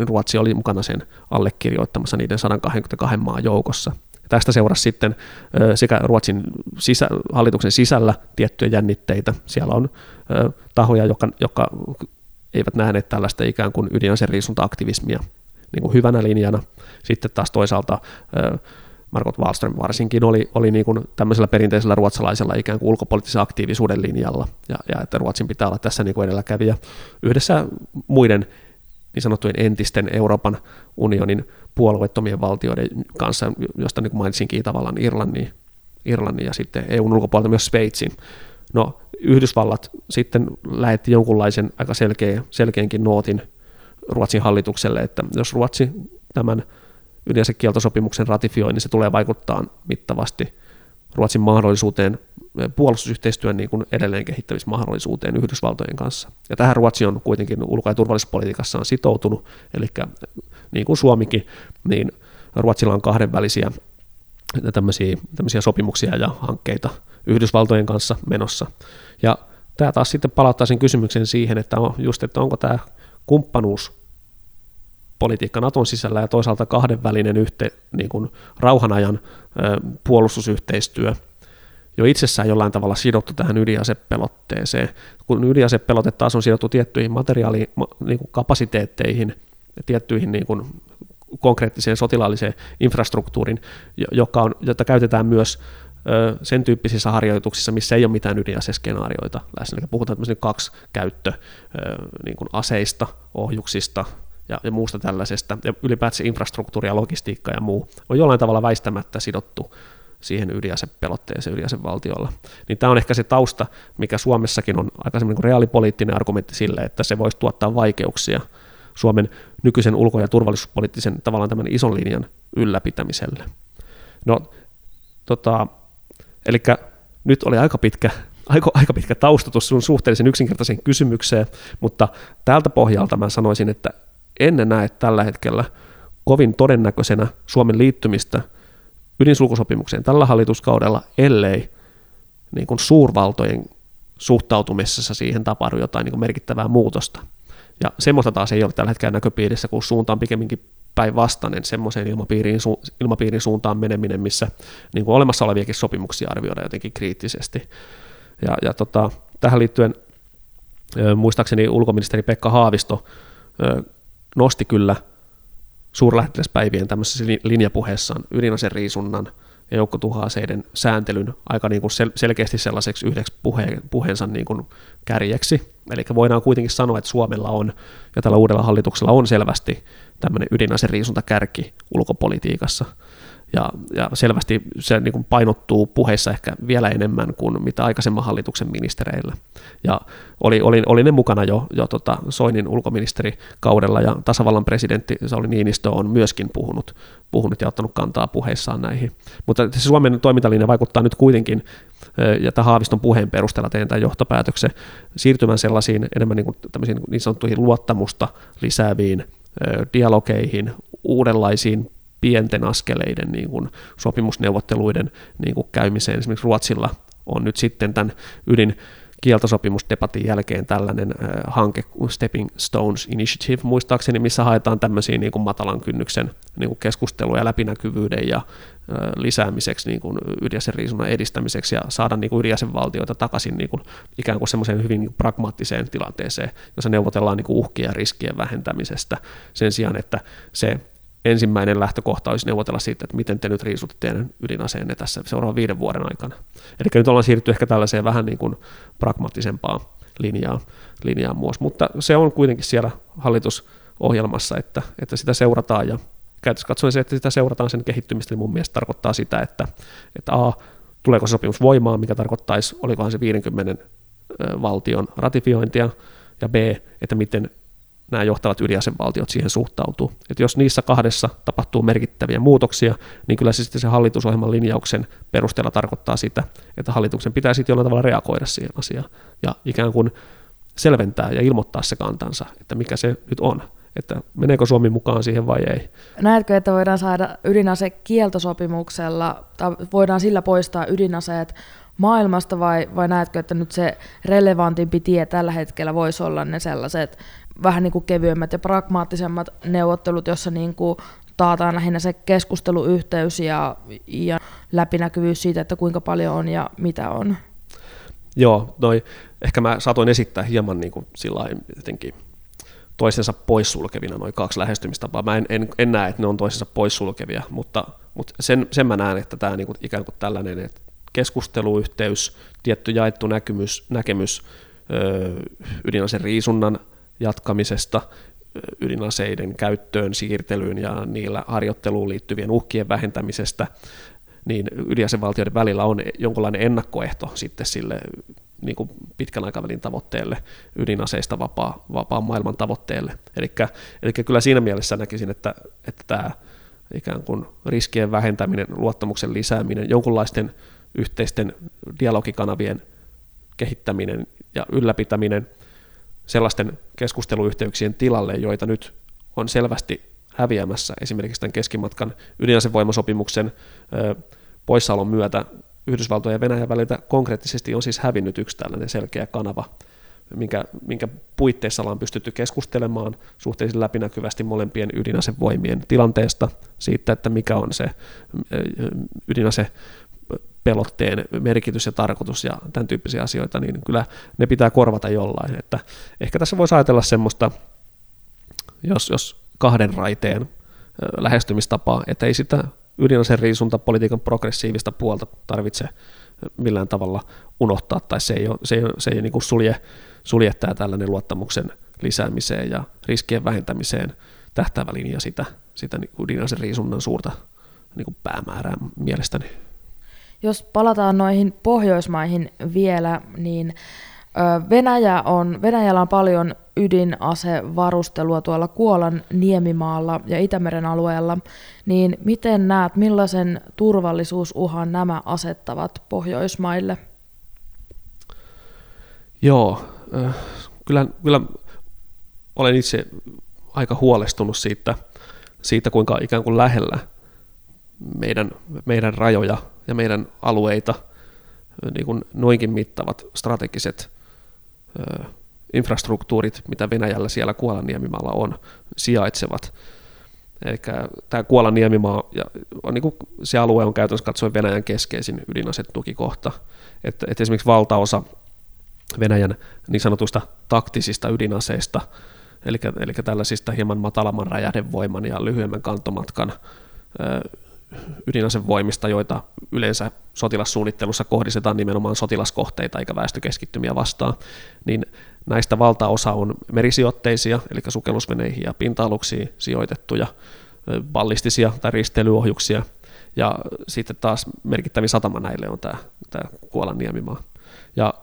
Ruotsi oli mukana sen allekirjoittamassa niiden 122 maan joukossa. Tästä seurasi sitten sekä Ruotsin sisä, hallituksen sisällä tiettyjä jännitteitä. Siellä on tahoja, jotka, jotka eivät nähneet tällaista ikään kuin ydinaseriisunta-aktivismia niin kuin hyvänä linjana. Sitten taas toisaalta Margot Wallström varsinkin oli, oli niin kuin tämmöisellä perinteisellä ruotsalaisella ikään kuin ulkopoliittisen aktiivisuuden linjalla, ja, ja että Ruotsin pitää olla tässä niin kuin edelläkävijä yhdessä muiden niin sanottujen entisten Euroopan unionin puolueettomien valtioiden kanssa, josta niin kuin mainitsinkin tavallaan Irlannin, Irlannin ja sitten EUn ulkopuolelta myös Sveitsin. No Yhdysvallat sitten lähetti jonkunlaisen aika selkeä, selkeänkin nootin Ruotsin hallitukselle, että jos Ruotsi tämän ydinasekieltosopimuksen ratifioi, niin se tulee vaikuttaa mittavasti Ruotsin mahdollisuuteen, puolustusyhteistyön niin kuin edelleen kehittämismahdollisuuteen Yhdysvaltojen kanssa. Ja tähän Ruotsi on kuitenkin ulko- ja turvallisuuspolitiikassaan sitoutunut, eli niin kuin Suomikin, niin Ruotsilla on kahdenvälisiä tämmöisiä, tämmöisiä sopimuksia ja hankkeita Yhdysvaltojen kanssa menossa. Ja tämä taas sitten palauttaa sen kysymyksen siihen, että on just, että onko tämä kumppanuus politiikka Naton sisällä ja toisaalta kahdenvälinen yhte, niin kuin rauhanajan puolustusyhteistyö jo itsessään jollain tavalla sidottu tähän ydinasepelotteeseen. Kun ydinasepelote taas on sidottu tiettyihin materiaali niin kuin kapasiteetteihin, tiettyihin niin kuin konkreettiseen sotilaalliseen infrastruktuuriin, joka on, jota käytetään myös sen tyyppisissä harjoituksissa, missä ei ole mitään ydinaseskenaarioita läsnä. Eli puhutaan kaksi käyttö niin kuin aseista, ohjuksista, ja, ja muusta tällaisesta, ja ylipäätään infrastruktuuri ja logistiikka ja muu on jollain tavalla väistämättä sidottu siihen ydinasepelotteeseen ydinasevaltiolla. Niin tämä on ehkä se tausta, mikä Suomessakin on aika semmoinen reaalipoliittinen argumentti sille, että se voisi tuottaa vaikeuksia Suomen nykyisen ulko- ja turvallisuuspoliittisen tavallaan tämän ison linjan ylläpitämiselle. No, tota, eli nyt oli aika pitkä, aika, aika pitkä taustatus sun suhteellisen yksinkertaisen kysymykseen, mutta tältä pohjalta mä sanoisin, että en näe tällä hetkellä kovin todennäköisenä Suomen liittymistä ydinsulkusopimukseen tällä hallituskaudella, ellei niin kuin suurvaltojen suhtautumisessa siihen tapahdu jotain niin kuin merkittävää muutosta. Ja semmoista taas ei ole tällä hetkellä näköpiirissä, kun suunta on pikemminkin päinvastainen semmoiseen ilmapiirin, su, ilmapiirin suuntaan meneminen, missä niin kuin olemassa oleviakin sopimuksia arvioidaan jotenkin kriittisesti. Ja, ja tota, tähän liittyen muistaakseni ulkoministeri Pekka Haavisto nosti kyllä suurlähettiläspäivien tämmöisessä linjapuheessaan ydinaseriisunnan ja joukkotuhoaseiden sääntelyn aika niin kuin sel- selkeästi sellaiseksi yhdeksi puhe- puheensa niin kuin kärjeksi. Eli voidaan kuitenkin sanoa, että Suomella on ja tällä uudella hallituksella on selvästi tämmöinen ydinaseriisuntakärki ulkopolitiikassa – ja, ja selvästi se niin kuin painottuu puheissa ehkä vielä enemmän kuin mitä aikaisemman hallituksen ministereillä. Ja oli, oli, oli ne mukana jo, jo tota Soinin ulkoministerikaudella ja tasavallan presidentti Sauli Niinistö on myöskin puhunut, puhunut ja ottanut kantaa puheissaan näihin. Mutta se Suomen toimintalinja vaikuttaa nyt kuitenkin, ja tämän Haaviston puheen perusteella teen tämän johtopäätöksen, siirtymään sellaisiin enemmän niin, kuin niin sanottuihin luottamusta lisääviin dialogeihin, uudenlaisiin pienten askeleiden niin kuin sopimusneuvotteluiden niin kuin käymiseen. Esimerkiksi Ruotsilla on nyt sitten tämän ydin kieltosopimusdebatin jälkeen tällainen äh, hanke Stepping Stones Initiative. Muistaakseni, missä haetaan tämmöisiä niin kuin matalan kynnyksen niin kuin keskusteluja läpinäkyvyyden ja äh, lisäämiseksi, niin kuin ydinaseriisunnan edistämiseksi ja saada niin kuin ydinasevaltioita takaisin niin kuin, ikään kuin semmoiseen hyvin niin kuin pragmaattiseen tilanteeseen, jossa neuvotellaan niin kuin uhkien ja riskien vähentämisestä sen sijaan, että se ensimmäinen lähtökohta olisi neuvotella siitä, että miten te nyt riisutte teidän ydinaseenne tässä seuraavan viiden vuoden aikana. Eli nyt ollaan siirrytty ehkä tällaiseen vähän niin kuin pragmaattisempaan linjaan, linjaan myös, mutta se on kuitenkin siellä hallitus, ohjelmassa, että, että sitä seurataan ja käytössä katsoen se, että sitä seurataan sen kehittymistä, niin mun mielestä tarkoittaa sitä, että, että A, tuleeko se sopimus voimaan, mikä tarkoittaisi, olikohan se 50 valtion ratifiointia, ja B, että miten nämä johtavat ydinasevaltiot siihen suhtautuu. Et jos niissä kahdessa tapahtuu merkittäviä muutoksia, niin kyllä se sitten se hallitusohjelman linjauksen perusteella tarkoittaa sitä, että hallituksen pitää sitten jollain tavalla reagoida siihen asiaan ja ikään kuin selventää ja ilmoittaa se kantansa, että mikä se nyt on, että meneekö Suomi mukaan siihen vai ei. Näetkö, että voidaan saada ydinase kieltosopimuksella, tai voidaan sillä poistaa ydinaseet maailmasta, vai, vai näetkö, että nyt se relevantimpi tie tällä hetkellä voisi olla ne sellaiset vähän niin kuin kevyemmät ja pragmaattisemmat neuvottelut, jossa niin kuin taataan lähinnä se keskusteluyhteys ja, ja läpinäkyvyys siitä, että kuinka paljon on ja mitä on. Joo, noi, ehkä mä saatoin esittää hieman niin kuin sillä jotenkin toisensa poissulkevina noin kaksi lähestymistapaa. Mä en, en, en näe, että ne on toisensa poissulkevia, mutta, mutta sen, sen mä näen, että tämä niin kuin, ikään kuin tällainen että keskusteluyhteys, tietty jaettu näkemys, näkemys öö, ydinaseen riisunnan jatkamisesta, ydinaseiden käyttöön, siirtelyyn ja niillä harjoitteluun liittyvien uhkien vähentämisestä, niin ydinasevaltioiden välillä on jonkinlainen ennakkoehto sitten sille niin kuin pitkän aikavälin tavoitteelle, ydinaseista vapaa, vapaan maailman tavoitteelle. Eli kyllä siinä mielessä näkisin, että, että tämä ikään kuin riskien vähentäminen, luottamuksen lisääminen, jonkunlaisten yhteisten dialogikanavien kehittäminen ja ylläpitäminen sellaisten keskusteluyhteyksien tilalle, joita nyt on selvästi häviämässä esimerkiksi tämän keskimatkan ydinasevoimasopimuksen poissaolon myötä. Yhdysvaltojen ja Venäjän väliltä konkreettisesti on siis hävinnyt yksi tällainen selkeä kanava, minkä, minkä puitteissa ollaan pystytty keskustelemaan suhteellisen läpinäkyvästi molempien ydinasevoimien tilanteesta, siitä, että mikä on se ydinase pelotteen merkitys ja tarkoitus ja tämän tyyppisiä asioita, niin kyllä ne pitää korvata jollain. Että ehkä tässä voisi ajatella semmoista, jos, jos kahden raiteen lähestymistapaa, että ei sitä ydinaseen riisuntapolitiikan progressiivista puolta tarvitse millään tavalla unohtaa, tai se ei, ole, se ei, se ei niin kuin sulje, sulje tämä tällainen luottamuksen lisäämiseen ja riskien vähentämiseen tähtäävä linja sitä, sitä niin ydinaseen riisunnan suurta niin kuin päämäärää mielestäni. Jos palataan noihin Pohjoismaihin vielä, niin Venäjä on, Venäjällä on paljon ydinasevarustelua tuolla Kuolan niemimaalla ja Itämeren alueella, niin miten näet, millaisen turvallisuusuhan nämä asettavat Pohjoismaille? Joo, kyllä, kyllä olen itse aika huolestunut siitä, siitä kuinka ikään kuin lähellä meidän, meidän rajoja ja meidän alueita niin kuin noinkin mittavat strategiset ö, infrastruktuurit, mitä Venäjällä siellä Kuolan-Niemimaalla on, sijaitsevat. Eli tämä Kuolan niemimaa, ja on niin kuin se alue on käytännössä katsoen Venäjän keskeisin ydinasetukikohta. Että, että esimerkiksi valtaosa Venäjän niin sanotuista taktisista ydinaseista, eli, eli tällaisista hieman matalamman räjähdevoiman ja lyhyemmän kantomatkan ydinasevoimista, joita yleensä sotilassuunnittelussa kohdistetaan nimenomaan sotilaskohteita eikä väestökeskittymiä vastaan, niin näistä valtaosa on merisijoitteisia, eli sukellusveneihin ja pinta-aluksiin sijoitettuja ballistisia tai risteilyohjuksia, ja sitten taas merkittävin satama näille on tämä, tämä Kuolan niemimaa. Ja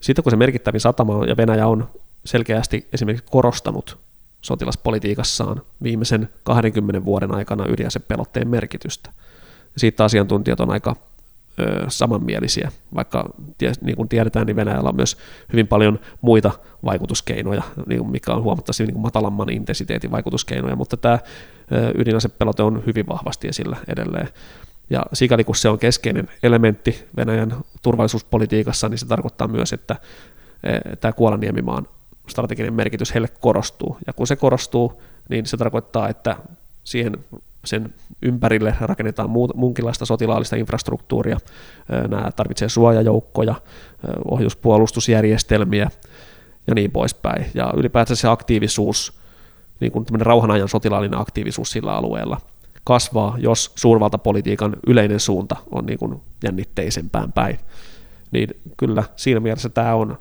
sitten kun se merkittävin satama on, ja Venäjä on selkeästi esimerkiksi korostanut sotilaspolitiikassaan viimeisen 20 vuoden aikana ydinasepelotteen merkitystä. Siitä asiantuntijat on aika ö, samanmielisiä, vaikka niin kuin tiedetään, niin Venäjällä on myös hyvin paljon muita vaikutuskeinoja, niin mikä on huomattavasti niin kuin matalamman intensiteetin vaikutuskeinoja, mutta tämä ydinasepelote on hyvin vahvasti esillä edelleen. Ja sikäli kun se on keskeinen elementti Venäjän turvallisuuspolitiikassa, niin se tarkoittaa myös, että tämä Kuolaniemimaan strateginen merkitys heille korostuu. Ja kun se korostuu, niin se tarkoittaa, että siihen sen ympärille rakennetaan muunkinlaista sotilaallista infrastruktuuria. Nämä tarvitsee suojajoukkoja, ohjuspuolustusjärjestelmiä ja niin poispäin. Ja ylipäätään se aktiivisuus, niin kuin rauhanajan sotilaallinen aktiivisuus sillä alueella kasvaa, jos suurvaltapolitiikan yleinen suunta on niin kuin jännitteisempään päin. Niin kyllä siinä mielessä tämä on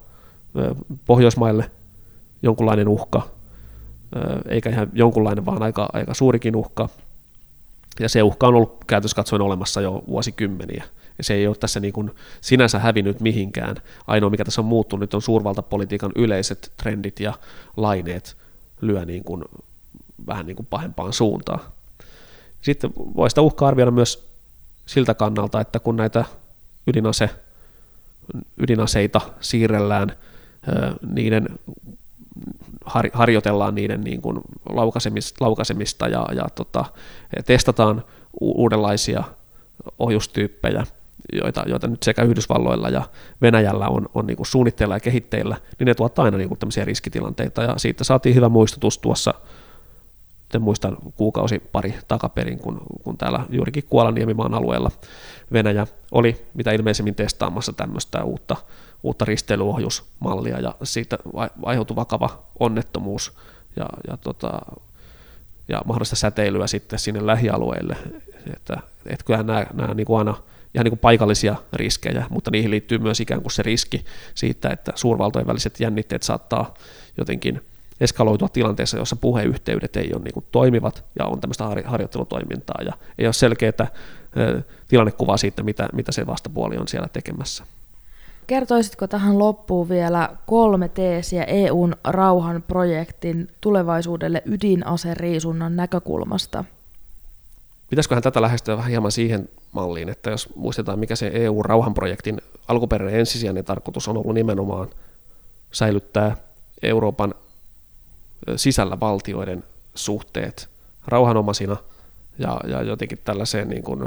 Pohjoismaille jonkunlainen uhka eikä ihan jonkunlainen, vaan aika, aika suurikin uhka. Ja se uhka on ollut käytössä katsoen olemassa jo vuosikymmeniä. Ja se ei ole tässä niin kuin sinänsä hävinnyt mihinkään. Ainoa, mikä tässä on muuttunut, on suurvaltapolitiikan yleiset trendit ja laineet lyö niin kuin, vähän niin kuin pahempaan suuntaan. Sitten voi sitä uhkaa arvioida myös siltä kannalta, että kun näitä ydinase, ydinaseita siirrellään, niiden har, harjoitellaan niiden niin kuin laukaisemista, laukaisemista ja, ja tota, testataan uudenlaisia ohjustyyppejä, joita, joita nyt sekä Yhdysvalloilla ja Venäjällä on, on niin kuin suunnitteilla ja kehitteillä, niin ne tuottaa aina niin kuin tämmöisiä riskitilanteita, ja siitä saatiin hyvä muistutus tuossa sitten muistan kuukausi pari takaperin, kun, kun täällä juurikin Kuolaniemimaan alueella Venäjä oli mitä ilmeisemmin testaamassa tämmöistä uutta, uutta risteilyohjusmallia, ja siitä aiheutui vakava onnettomuus ja, ja, tota, ja mahdollista säteilyä sitten sinne lähialueille. Että, että kyllähän nämä, nämä niin kuin aina ihan niin kuin paikallisia riskejä, mutta niihin liittyy myös ikään kuin se riski siitä, että suurvaltojen väliset jännitteet saattaa jotenkin – eskaloitua tilanteessa, jossa puheyhteydet ei ole niin kuin toimivat ja on tämmöistä harjoittelutoimintaa ja ei ole selkeää tilannekuvaa siitä, mitä, mitä se vastapuoli on siellä tekemässä. Kertoisitko tähän loppuun vielä kolme teesiä EUn rauhanprojektin tulevaisuudelle ydinaseriisunnan näkökulmasta? Pitäisiköhän tätä lähestyä vähän hieman siihen malliin, että jos muistetaan, mikä se EU-rauhanprojektin alkuperäinen ensisijainen tarkoitus on ollut nimenomaan säilyttää Euroopan sisällä valtioiden suhteet rauhanomaisina ja, ja jotenkin tällaiseen niin kuin,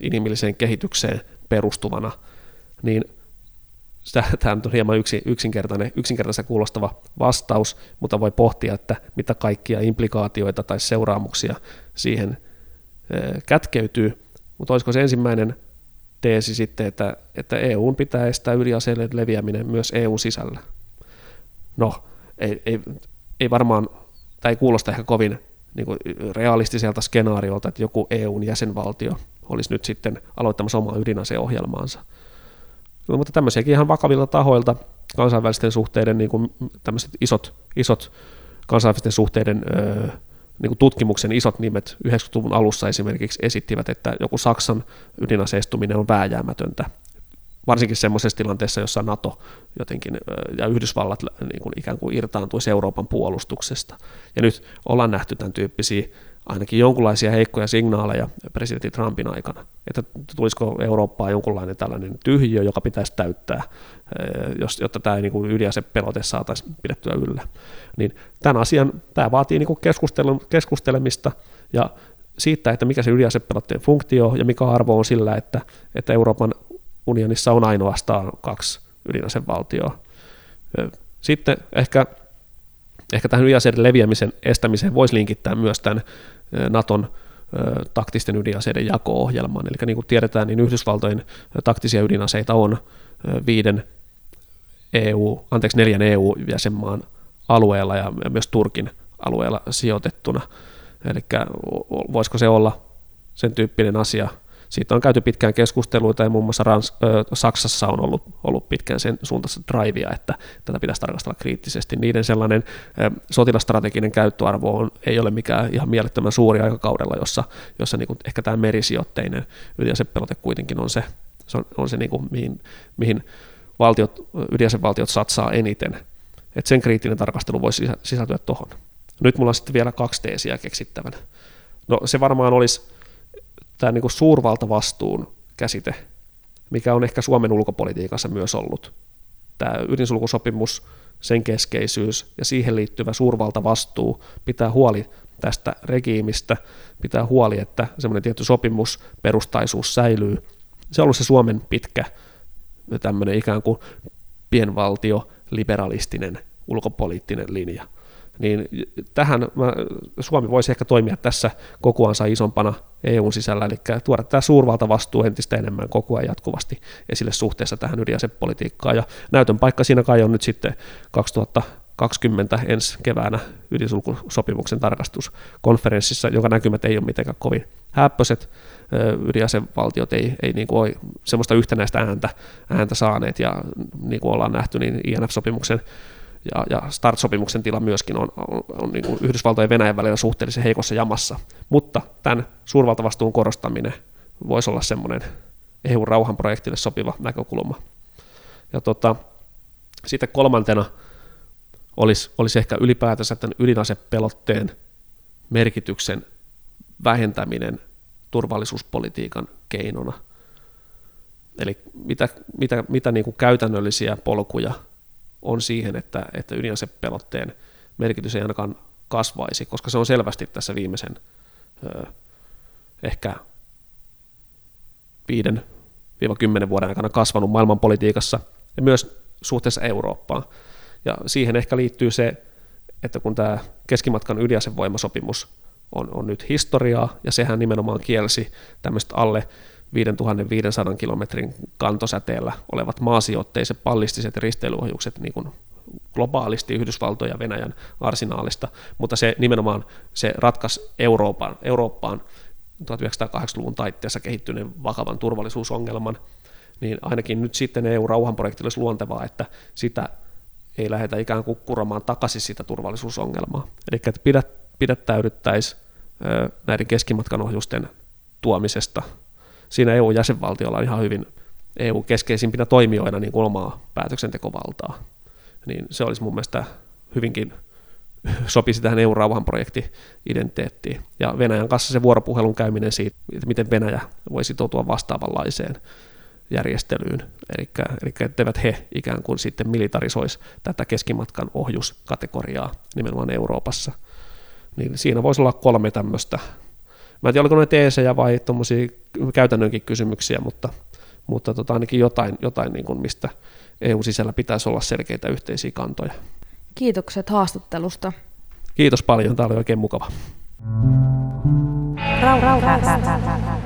inhimilliseen kehitykseen perustuvana, niin tämä on hieman yksi, yksinkertainen, yksinkertaisen kuulostava vastaus, mutta voi pohtia, että mitä kaikkia implikaatioita tai seuraamuksia siihen kätkeytyy. Mutta olisiko se ensimmäinen teesi sitten, että, että EUn pitää estää ydinaseiden leviäminen myös EUn sisällä? No, ei, ei, ei varmaan, tai ei kuulosta ehkä kovin niin kuin realistiselta skenaariolta, että joku EUn jäsenvaltio olisi nyt sitten aloittamassa omaa ydinaseohjelmaansa. No, mutta tämmöisiäkin ihan vakavilta tahoilta kansainvälisten suhteiden, niin kuin tämmöiset isot, isot kansainvälisten suhteiden öö, niin kuin tutkimuksen isot nimet 90-luvun alussa esimerkiksi esittivät, että joku Saksan ydinaseistuminen on vääjäämätöntä varsinkin semmoisessa tilanteessa, jossa NATO jotenkin ja Yhdysvallat niin kuin ikään kuin irtaantuisi Euroopan puolustuksesta. Ja nyt ollaan nähty tämän tyyppisiä ainakin jonkinlaisia heikkoja signaaleja presidentti Trumpin aikana, että tulisiko Eurooppaa jonkunlainen tällainen tyhjiö, joka pitäisi täyttää, jotta tämä niin kuin ydinasepelote saataisiin pidettyä yllä. Niin tämän asian, tämä vaatii niin kuin keskustelemista ja siitä, että mikä se ydinasepelotteen funktio ja mikä arvo on sillä, että, että Euroopan unionissa on ainoastaan kaksi ydinasevaltioa. Sitten ehkä, ehkä tähän ydinaseiden leviämisen estämiseen voisi linkittää myös tämän Naton taktisten ydinaseiden jako-ohjelman. Eli niin kuin tiedetään, niin Yhdysvaltojen taktisia ydinaseita on viiden EU, anteeksi, neljän EU-jäsenmaan alueella ja myös Turkin alueella sijoitettuna. Eli voisiko se olla sen tyyppinen asia, siitä on käyty pitkään keskustelua, ja muun muassa Rans, Saksassa on ollut, ollut pitkään sen suuntaista drivea, että tätä pitäisi tarkastella kriittisesti. Niiden sellainen ö, sotilastrateginen käyttöarvo on, ei ole mikään ihan mielettömän suuri aikakaudella, jossa, jossa niin kuin ehkä tämä merisijoitteinen ydinasepelote kuitenkin on se, se, on, on se niin kuin, mihin, mihin valtiot, ydinasevaltiot satsaa eniten. Et sen kriittinen tarkastelu voisi sisältyä tuohon. Nyt mulla on sitten vielä kaksi teesiä keksittävänä. No se varmaan olisi tämä niin kuin suurvaltavastuun käsite, mikä on ehkä Suomen ulkopolitiikassa myös ollut. Tämä ydinsulkusopimus, sen keskeisyys ja siihen liittyvä suurvaltavastuu pitää huoli tästä regiimistä, pitää huoli, että semmoinen tietty sopimusperustaisuus säilyy. Se on ollut se Suomen pitkä tämmöinen ikään kuin pienvaltio, liberalistinen ulkopoliittinen linja niin tähän mä, Suomi voisi ehkä toimia tässä kokoansa isompana EUn sisällä, eli tuoda tämä suurvaltavastuu entistä enemmän koko ajan jatkuvasti esille suhteessa tähän ydinasepolitiikkaan, ja näytön paikka siinä kai on nyt sitten 2020 ensi keväänä ydinsulkusopimuksen tarkastuskonferenssissa, jonka näkymät ei ole mitenkään kovin häppöiset, ydinasevaltiot ei, ei niin kuin semmoista yhtenäistä ääntä, ääntä saaneet, ja niin kuin ollaan nähty, niin INF-sopimuksen ja, ja START-sopimuksen tila myöskin on, on, on niin kuin Yhdysvaltojen ja Venäjän välillä suhteellisen heikossa jamassa. Mutta tämän suurvaltavastuun korostaminen voisi olla semmoinen EU-rauhanprojektille sopiva näkökulma. Ja tota, sitten kolmantena olisi, olisi ehkä ylipäätänsä tämän ydinasepelotteen merkityksen vähentäminen turvallisuuspolitiikan keinona. Eli mitä, mitä, mitä niin kuin käytännöllisiä polkuja on siihen, että, että ydinasepelotteen merkitys ei ainakaan kasvaisi, koska se on selvästi tässä viimeisen ö, ehkä 5-10 vuoden aikana kasvanut maailmanpolitiikassa ja myös suhteessa Eurooppaan. Ja siihen ehkä liittyy se, että kun tämä keskimatkan ydinasevoimasopimus on, on nyt historiaa, ja sehän nimenomaan kielsi tämmöistä alle 5500 kilometrin kantosäteellä olevat maasijoitteiset pallistiset risteilyohjukset niin kuin globaalisti Yhdysvaltojen ja Venäjän arsenaalista, mutta se nimenomaan se ratkaisi Euroopan, Eurooppaan 1980-luvun taitteessa kehittyneen vakavan turvallisuusongelman, niin ainakin nyt sitten EU-rauhanprojektille olisi luontevaa, että sitä ei lähdetä ikään kuin kuromaan takaisin sitä turvallisuusongelmaa. Eli että pidät, pidättäydyttäisiin näiden keskimatkan ohjusten tuomisesta. Siinä EU-jäsenvaltiolla on ihan hyvin EU-keskeisimpinä toimijoina niin kuin omaa päätöksentekovaltaa. Niin se olisi mun mielestä hyvinkin sopisi tähän EU-rauhanprojekti-identiteettiin. Ja Venäjän kanssa se vuoropuhelun käyminen siitä, että miten Venäjä voi sitoutua vastaavanlaiseen järjestelyyn, eli etteivät he ikään kuin sitten militarisoisi tätä keskimatkan ohjuskategoriaa nimenomaan Euroopassa. Niin siinä voisi olla kolme tämmöistä. Mä en tiedä, oliko ne teesejä vai tuommoisia käytännönkin kysymyksiä, mutta, mutta tota, ainakin jotain, jotain niin kuin mistä EU-sisällä pitäisi olla selkeitä yhteisiä kantoja. Kiitokset haastattelusta. Kiitos paljon, tämä oli oikein mukava. Rau, rau, rau, rau, rau, rau.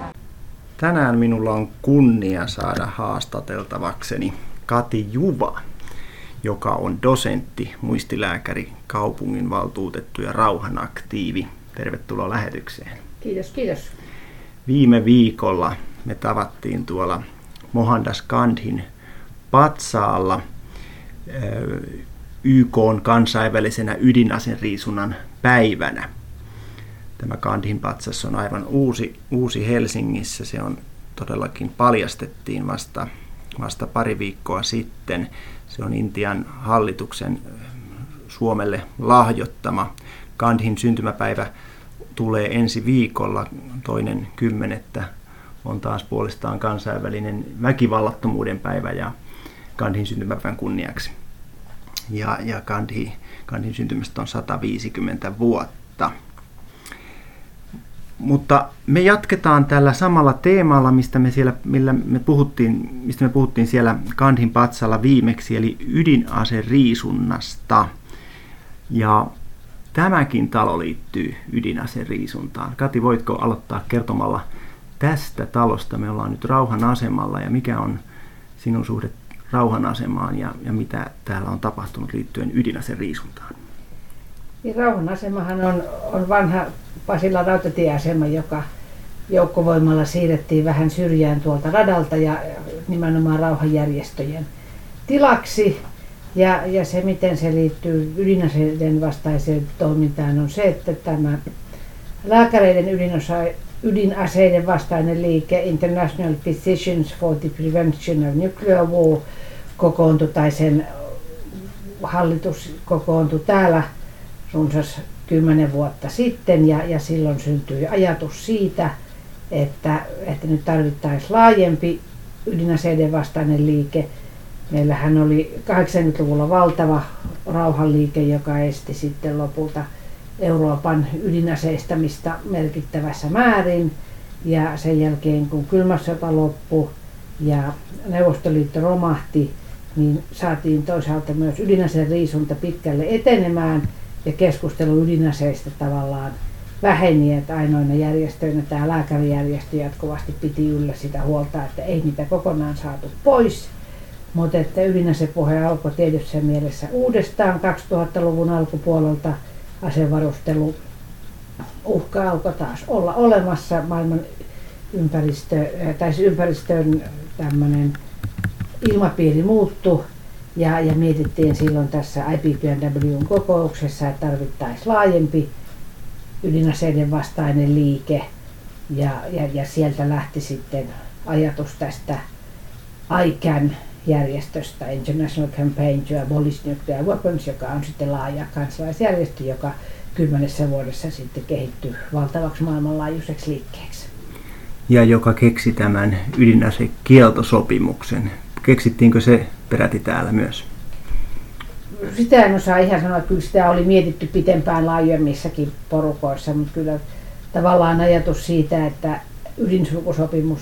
Tänään minulla on kunnia saada haastateltavakseni Kati Juva, joka on dosentti, muistilääkäri, kaupungin valtuutettu ja rauhanaktiivi. Tervetuloa lähetykseen. Kiitos, kiitos. Viime viikolla me tavattiin tuolla Mohandas Gandhin patsaalla YK on kansainvälisenä ydinaseriisunnan päivänä. Tämä Gandhin patsas on aivan uusi, uusi Helsingissä. Se on todellakin paljastettiin vasta, vasta pari viikkoa sitten. Se on Intian hallituksen Suomelle lahjoittama. Gandhin syntymäpäivä tulee ensi viikolla, toinen kymmenettä on taas puolestaan kansainvälinen väkivallattomuuden päivä ja Gandhin syntymäpäivän kunniaksi. Ja, ja Gandhi, Gandhin syntymästä on 150 vuotta. Mutta me jatketaan tällä samalla teemalla, mistä me, siellä, millä me puhuttiin, mistä me puhuttiin siellä Kandhin patsalla viimeksi, eli ydinaseriisunnasta. Ja tämäkin talo liittyy ydinaseriisuntaan. Kati, voitko aloittaa kertomalla tästä talosta? Me ollaan nyt rauhan asemalla ja mikä on sinun suhde rauhan asemaan ja, ja mitä täällä on tapahtunut liittyen ydinaseriisuntaan? Niin rauhanasemahan on, on vanha Pasilla rautatieasema, joka joukkovoimalla siirrettiin vähän syrjään tuolta radalta ja nimenomaan rauhanjärjestöjen tilaksi. Ja, ja se, miten se liittyy ydinaseiden vastaiseen toimintaan, on se, että tämä lääkäreiden ydinosa, ydinaseiden vastainen liike International Physicians for the Prevention of Nuclear War kokoontui, tai sen hallitus kokoontui täällä runsas kymmenen vuotta sitten ja, ja silloin syntyi ajatus siitä, että, että nyt tarvittaisiin laajempi ydinaseiden vastainen liike. Meillähän oli 80-luvulla valtava rauhanliike, joka esti sitten lopulta Euroopan ydinaseistamista merkittävässä määrin. Ja sen jälkeen kun kylmä sota loppui ja Neuvostoliitto romahti, niin saatiin toisaalta myös ydinaseen riisunta pitkälle etenemään – ja keskustelu ydinaseista tavallaan väheni, että ainoina järjestöinä tämä lääkärijärjestö jatkuvasti piti yllä sitä huolta, että ei niitä kokonaan saatu pois. Mutta että ydinasepuhe alkoi tietyssä mielessä uudestaan 2000-luvun alkupuolelta. Asevarustelu uhka alkoi taas olla olemassa. Maailman ympäristö, tai siis ympäristön tämmöinen ilmapiiri muuttui. Ja, ja mietittiin silloin tässä IPPNWn kokouksessa, että tarvittaisiin laajempi ydinaseiden vastainen liike. Ja, ja, ja sieltä lähti sitten ajatus tästä ICAN järjestöstä, International Campaign to Abolish Nuclear Weapons, joka on sitten laaja kansalaisjärjestö, joka kymmenessä vuodessa sitten kehittyy valtavaksi maailmanlaajuiseksi liikkeeksi. Ja joka keksi tämän ydinasekieltosopimuksen. Keksittiinkö se peräti täällä myös? Sitä en osaa ihan sanoa, kyllä sitä oli mietitty pitempään laajemmissakin porukoissa, mutta kyllä tavallaan ajatus siitä, että ydinsulkusopimus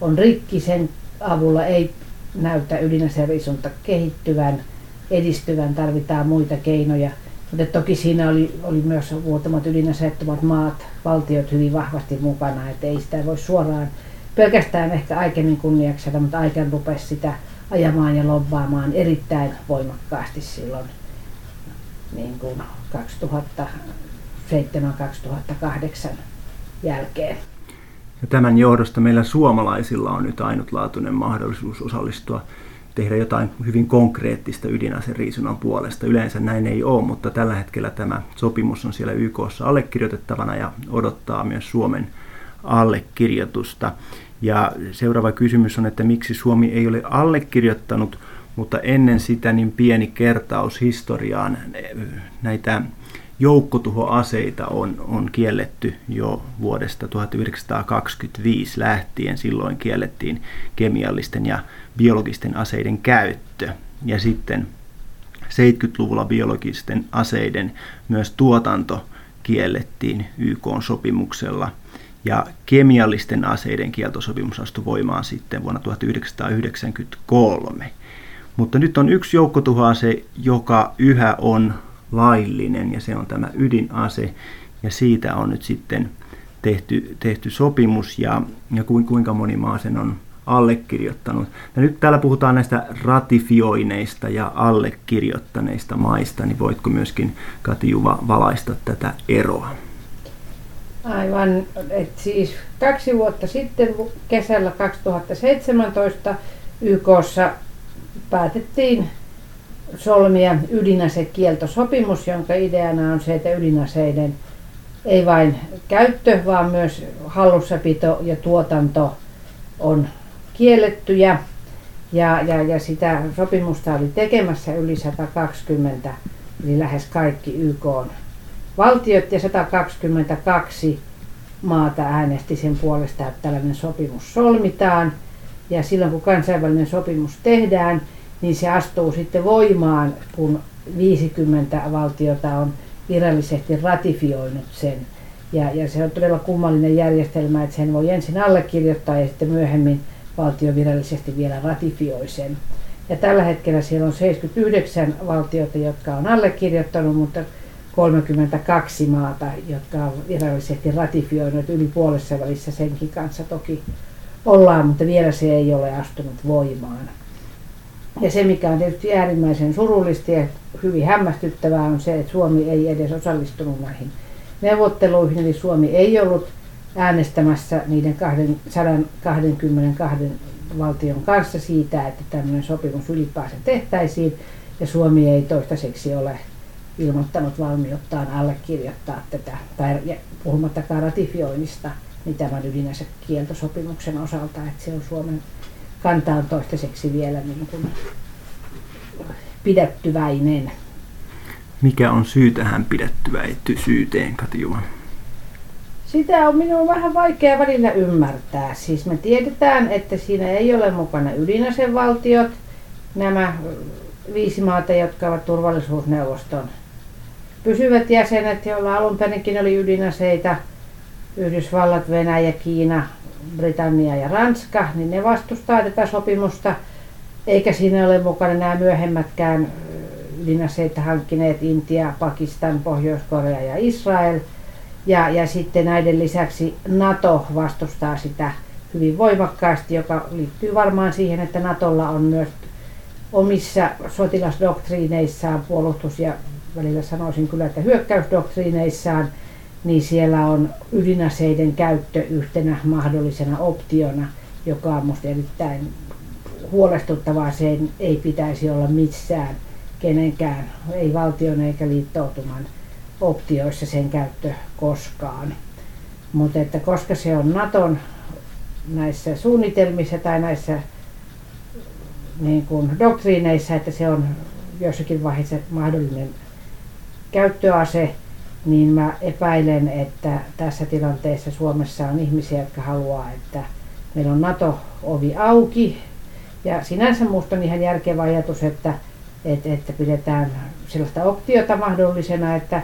on rikki, sen avulla ei näytä ydinaseriisunta kehittyvän, edistyvän, tarvitaan muita keinoja. Mutta toki siinä oli, oli myös muutamat ydinaseettomat maat, valtiot hyvin vahvasti mukana, että ei sitä voi suoraan pelkästään ehkä aikemin kunniaksella, mutta Aiken rupesi sitä ajamaan ja lobbaamaan erittäin voimakkaasti silloin niin kuin 2007-2008 jälkeen. Ja tämän johdosta meillä suomalaisilla on nyt ainutlaatuinen mahdollisuus osallistua tehdä jotain hyvin konkreettista ydinaseriisunnan puolesta. Yleensä näin ei ole, mutta tällä hetkellä tämä sopimus on siellä YKssa allekirjoitettavana ja odottaa myös Suomen allekirjoitusta. Ja seuraava kysymys on, että miksi Suomi ei ole allekirjoittanut, mutta ennen sitä niin pieni kertaus historiaan näitä joukkotuhoaseita on, on kielletty jo vuodesta 1925 lähtien. Silloin kiellettiin kemiallisten ja biologisten aseiden käyttö. Ja sitten 70-luvulla biologisten aseiden myös tuotanto kiellettiin YK-sopimuksella. Ja kemiallisten aseiden kieltosopimus astui voimaan sitten vuonna 1993. Mutta nyt on yksi joukkotuhoase, joka yhä on laillinen ja se on tämä ydinase ja siitä on nyt sitten tehty, tehty sopimus ja, ja kuinka moni maa sen on allekirjoittanut. Ja nyt täällä puhutaan näistä ratifioineista ja allekirjoittaneista maista, niin voitko myöskin Katijuva valaista tätä eroa? Aivan, että siis kaksi vuotta sitten kesällä 2017 YKssa päätettiin solmia ydinasekieltosopimus, jonka ideana on se, että ydinaseiden ei vain käyttö, vaan myös hallussapito ja tuotanto on kiellettyjä. Ja, ja, ja sitä sopimusta oli tekemässä yli 120, eli lähes kaikki YK valtiot ja 122 maata äänesti sen puolesta, että tällainen sopimus solmitaan. Ja silloin kun kansainvälinen sopimus tehdään, niin se astuu sitten voimaan, kun 50 valtiota on virallisesti ratifioinut sen. Ja, ja se on todella kummallinen järjestelmä, että sen voi ensin allekirjoittaa ja sitten myöhemmin valtio virallisesti vielä ratifioi sen. Ja tällä hetkellä siellä on 79 valtiota, jotka on allekirjoittanut, mutta 32 maata, jotka on virallisesti ratifioinut yli puolessa välissä senkin kanssa toki ollaan, mutta vielä se ei ole astunut voimaan. Ja se, mikä on tietysti äärimmäisen surullista ja hyvin hämmästyttävää, on se, että Suomi ei edes osallistunut näihin neuvotteluihin, eli Suomi ei ollut äänestämässä niiden 122 valtion kanssa siitä, että tämmöinen sopimus ylipäänsä tehtäisiin, ja Suomi ei toistaiseksi ole ilmoittanut valmiuttaan allekirjoittaa tätä, tai puhumattakaan ratifioinnista, niin tämän ydinasekieltosopimuksen osalta, että se on Suomen kanta on toistaiseksi vielä niin kuin pidättyväinen. Mikä on syy tähän pidättyväisyyteen, Katjuva? Sitä on minun vähän vaikea välillä ymmärtää. Siis me tiedetään, että siinä ei ole mukana ydinasevaltiot, nämä viisi maata, jotka ovat turvallisuusneuvoston pysyvät jäsenet, joilla alun perinkin oli ydinaseita, Yhdysvallat, Venäjä, Kiina, Britannia ja Ranska, niin ne vastustaa tätä sopimusta, eikä siinä ole mukana nämä myöhemmätkään ydinaseita hankkineet Intia, Pakistan, Pohjois-Korea ja Israel. Ja, ja sitten näiden lisäksi NATO vastustaa sitä hyvin voimakkaasti, joka liittyy varmaan siihen, että NATOlla on myös omissa sotilasdoktriineissaan, puolustus- ja välillä sanoisin kyllä, että hyökkäysdoktriineissaan – niin siellä on ydinaseiden käyttö yhtenä mahdollisena optiona, joka on minusta erittäin huolestuttavaa sen ei pitäisi olla missään kenenkään, ei valtion eikä liittoutuman optioissa sen käyttö koskaan. Mutta että koska se on Naton näissä suunnitelmissa tai näissä niin kuin doktriineissa, että se on jossakin vaiheessa mahdollinen käyttöase, niin mä epäilen, että tässä tilanteessa Suomessa on ihmisiä, jotka haluaa, että meillä on NATO-ovi auki. Ja sinänsä minusta on ihan järkevä ajatus, että, että, että pidetään sellaista optiota mahdollisena, että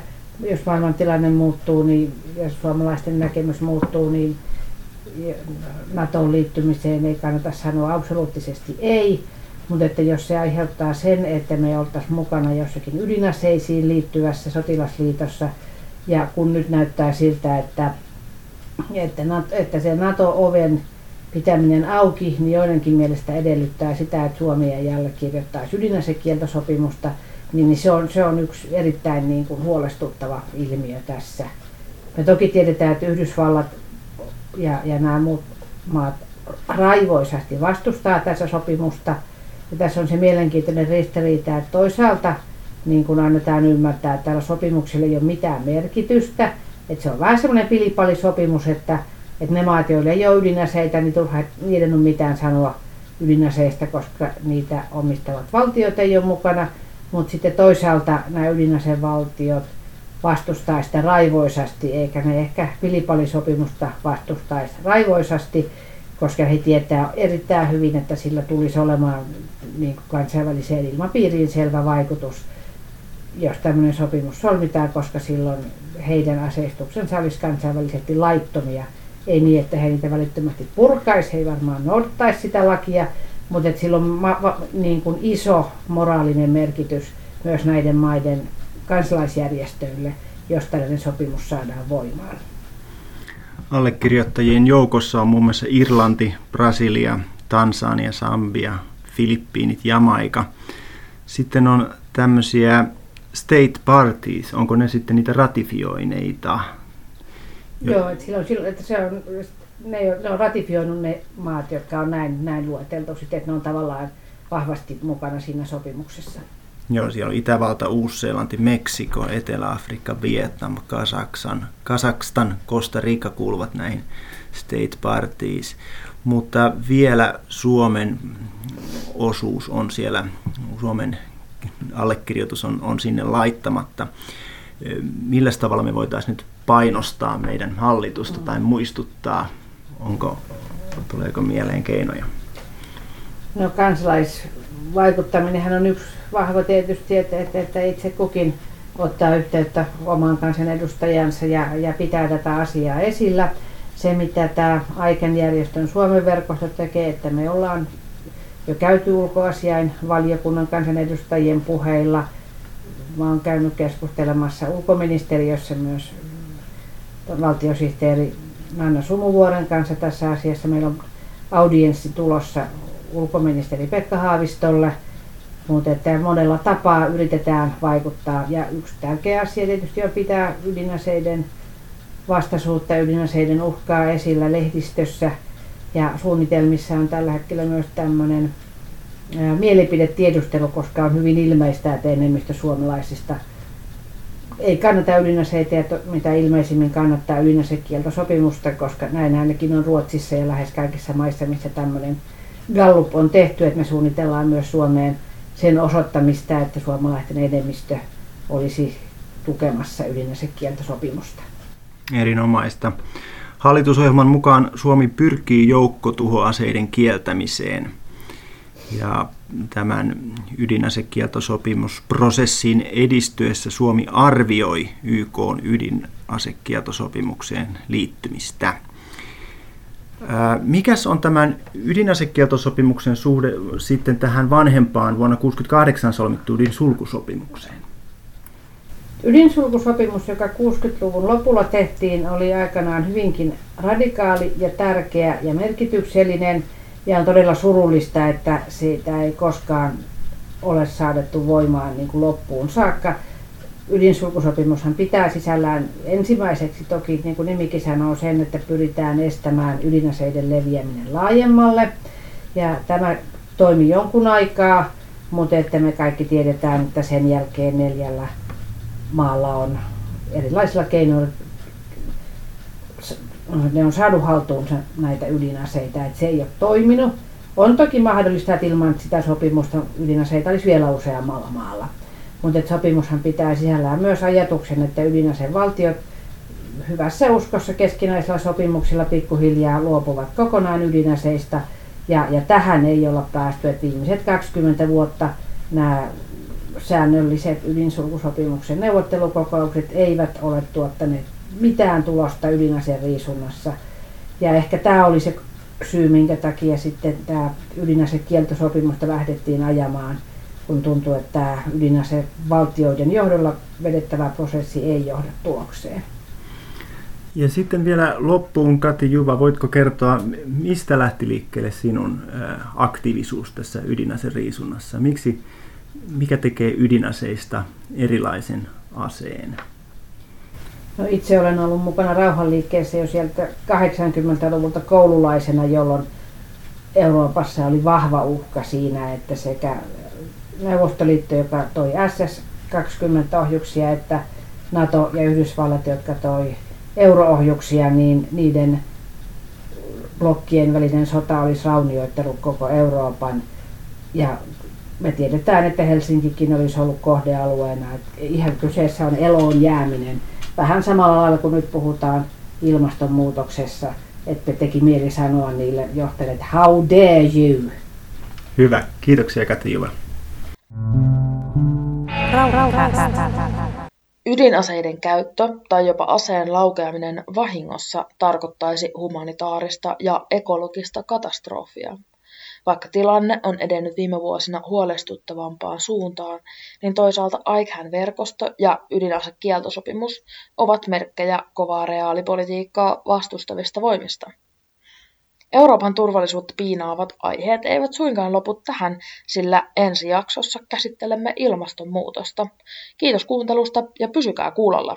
jos maailman tilanne muuttuu, niin jos suomalaisten näkemys muuttuu, niin NATOon liittymiseen ei kannata sanoa absoluuttisesti ei, mutta että jos se aiheuttaa sen, että me oltaisiin mukana jossakin ydinaseisiin liittyvässä sotilasliitossa, ja kun nyt näyttää siltä, että, että, että se NATO-oven pitäminen auki, niin joidenkin mielestä edellyttää sitä, että Suomi ei allekirjoittaisi ydinasekieltosopimusta, niin, niin se, on, se on yksi erittäin niin kuin huolestuttava ilmiö tässä. Me toki tiedetään, että Yhdysvallat ja, ja nämä muut maat raivoisasti vastustaa tässä sopimusta. Ja tässä on se mielenkiintoinen ristiriita, että toisaalta niin kuin annetaan ymmärtää, että tällä sopimuksella ei ole mitään merkitystä. Että se on vähän semmoinen pilipalisopimus, että, että ne maat, joilla ei ole ydinaseita, niin turha, niiden on mitään sanoa ydinaseista, koska niitä omistavat valtiot ei ole mukana. Mutta sitten toisaalta nämä ydinasevaltiot vastustaa sitä raivoisasti, eikä ne ehkä Filipalisopimusta vastustaisi raivoisasti, koska he tietää erittäin hyvin, että sillä tulisi olemaan niin kuin kansainväliseen ilmapiiriin selvä vaikutus, jos tämmöinen sopimus solmitaan, koska silloin heidän aseistuksensa olisi kansainvälisesti laittomia. Ei niin, että he niitä välittömästi purkaisi, he ei varmaan noudattaisi sitä lakia, mutta että sillä on ma- va- niin kuin iso moraalinen merkitys myös näiden maiden kansalaisjärjestöille, jos tällainen sopimus saadaan voimaan. Allekirjoittajien joukossa on muun muassa Irlanti, Brasilia, Tansania, Sambia, Filippiinit, Jamaika. Sitten on tämmöisiä state parties, onko ne sitten niitä ratifioineita? Joo, että, silloin, silloin, että se on ne, ne on ratifioinut ne maat, jotka on näin, näin lueteltu, sitten, että ne on tavallaan vahvasti mukana siinä sopimuksessa. Joo, siellä on Itävalta, Uus-Seelanti, Meksiko, Etelä-Afrikka, Vietnam, Kasaksan, Kasakstan, Costa Rica kuuluvat näihin state parties. Mutta vielä Suomen osuus on siellä, Suomen allekirjoitus on, on sinne laittamatta. Millä tavalla me voitaisiin nyt painostaa meidän hallitusta tai muistuttaa Onko, tuleeko mieleen keinoja? No kansalaisvaikuttaminen on yksi vahva tietysti, että, että, että itse kukin ottaa yhteyttä omaan kansanedustajansa ja, ja pitää tätä asiaa esillä. Se, mitä tämä Aiken järjestön Suomen verkosto tekee, että me ollaan jo käyty ulkoasiain valiokunnan kansanedustajien puheilla. Mä oon käynyt keskustelemassa ulkoministeriössä myös valtiosihteeri Nanna Sumuvuoren kanssa tässä asiassa. Meillä on audienssi tulossa ulkoministeri Pekka Haavistolle, mutta että monella tapaa yritetään vaikuttaa. Ja yksi tärkeä asia tietysti on pitää ydinaseiden vastaisuutta ydinaseiden uhkaa esillä lehdistössä. Ja suunnitelmissa on tällä hetkellä myös tämmöinen mielipidetiedustelu, koska on hyvin ilmeistä, että enemmistö suomalaisista – ei kannata ydinaseita ja mitä ilmeisimmin kannattaa ydinasekieltosopimusta, koska näin ainakin on Ruotsissa ja lähes kaikissa maissa, missä tämmöinen Gallup on tehty, että me suunnitellaan myös Suomeen sen osoittamista, että suomalaisten enemmistö olisi tukemassa ydinasekieltosopimusta. Erinomaista. Hallitusohjelman mukaan Suomi pyrkii joukkotuhoaseiden kieltämiseen – ja tämän ydinasekieltosopimusprosessin edistyessä Suomi arvioi YK ydinasekieltosopimukseen liittymistä. Mikäs on tämän ydinasekieltosopimuksen suhde sitten tähän vanhempaan vuonna 1968 solmittuun ydinsulkusopimukseen? Ydinsulkusopimus, joka 60-luvun lopulla tehtiin, oli aikanaan hyvinkin radikaali ja tärkeä ja merkityksellinen – ja on todella surullista, että siitä ei koskaan ole saadettu voimaan niin kuin loppuun saakka. Ydinsulkusopimushan pitää sisällään ensimmäiseksi toki, niin kuin nimikin sanoo, sen, että pyritään estämään ydinaseiden leviäminen laajemmalle. Ja tämä toimi jonkun aikaa, mutta että me kaikki tiedetään, että sen jälkeen neljällä maalla on erilaisilla keinoilla ne on saanut haltuunsa näitä ydinaseita, että se ei ole toiminut. On toki mahdollista, että ilman sitä sopimusta ydinaseita olisi vielä useammalla maalla. Mutta sopimushan pitää sisällään myös ajatuksen, että ydinasevaltiot hyvässä uskossa keskinäisillä sopimuksilla pikkuhiljaa luopuvat kokonaan ydinaseista. Ja, ja tähän ei olla päästy, että viimeiset 20 vuotta nämä säännölliset ydinsulkusopimuksen neuvottelukokoukset eivät ole tuottaneet mitään tulosta ydinaseen riisunnassa. Ja ehkä tämä oli se syy, minkä takia sitten tämä ydinasekieltosopimusta lähdettiin ajamaan, kun tuntuu, että tämä ydinase valtioiden johdolla vedettävä prosessi ei johda tulokseen. Ja sitten vielä loppuun, Kati Juva, voitko kertoa, mistä lähti liikkeelle sinun aktiivisuus tässä ydinaseriisunnassa? Miksi, mikä tekee ydinaseista erilaisen aseen? No itse olen ollut mukana rauhanliikkeessä jo sieltä 80-luvulta koululaisena, jolloin Euroopassa oli vahva uhka siinä, että sekä Neuvostoliitto, joka toi SS-20-ohjuksia, että NATO ja Yhdysvallat, jotka toi euroohjuksia, niin niiden blokkien välinen sota olisi raunioittanut koko Euroopan. Ja me tiedetään, että Helsinkikin olisi ollut kohdealueena. Että ihan kyseessä on eloon jääminen vähän samalla lailla kuin nyt puhutaan ilmastonmuutoksessa, että teki mieli sanoa niille johtajille, että how dare you? Hyvä, kiitoksia Kati Juva. Ydinaseiden käyttö tai jopa aseen laukeaminen vahingossa tarkoittaisi humanitaarista ja ekologista katastrofia. Vaikka tilanne on edennyt viime vuosina huolestuttavampaan suuntaan, niin toisaalta ICAN verkosto ja ydinasekieltosopimus ovat merkkejä kovaa reaalipolitiikkaa vastustavista voimista. Euroopan turvallisuutta piinaavat aiheet eivät suinkaan lopu tähän, sillä ensi jaksossa käsittelemme ilmastonmuutosta. Kiitos kuuntelusta ja pysykää kuulolla.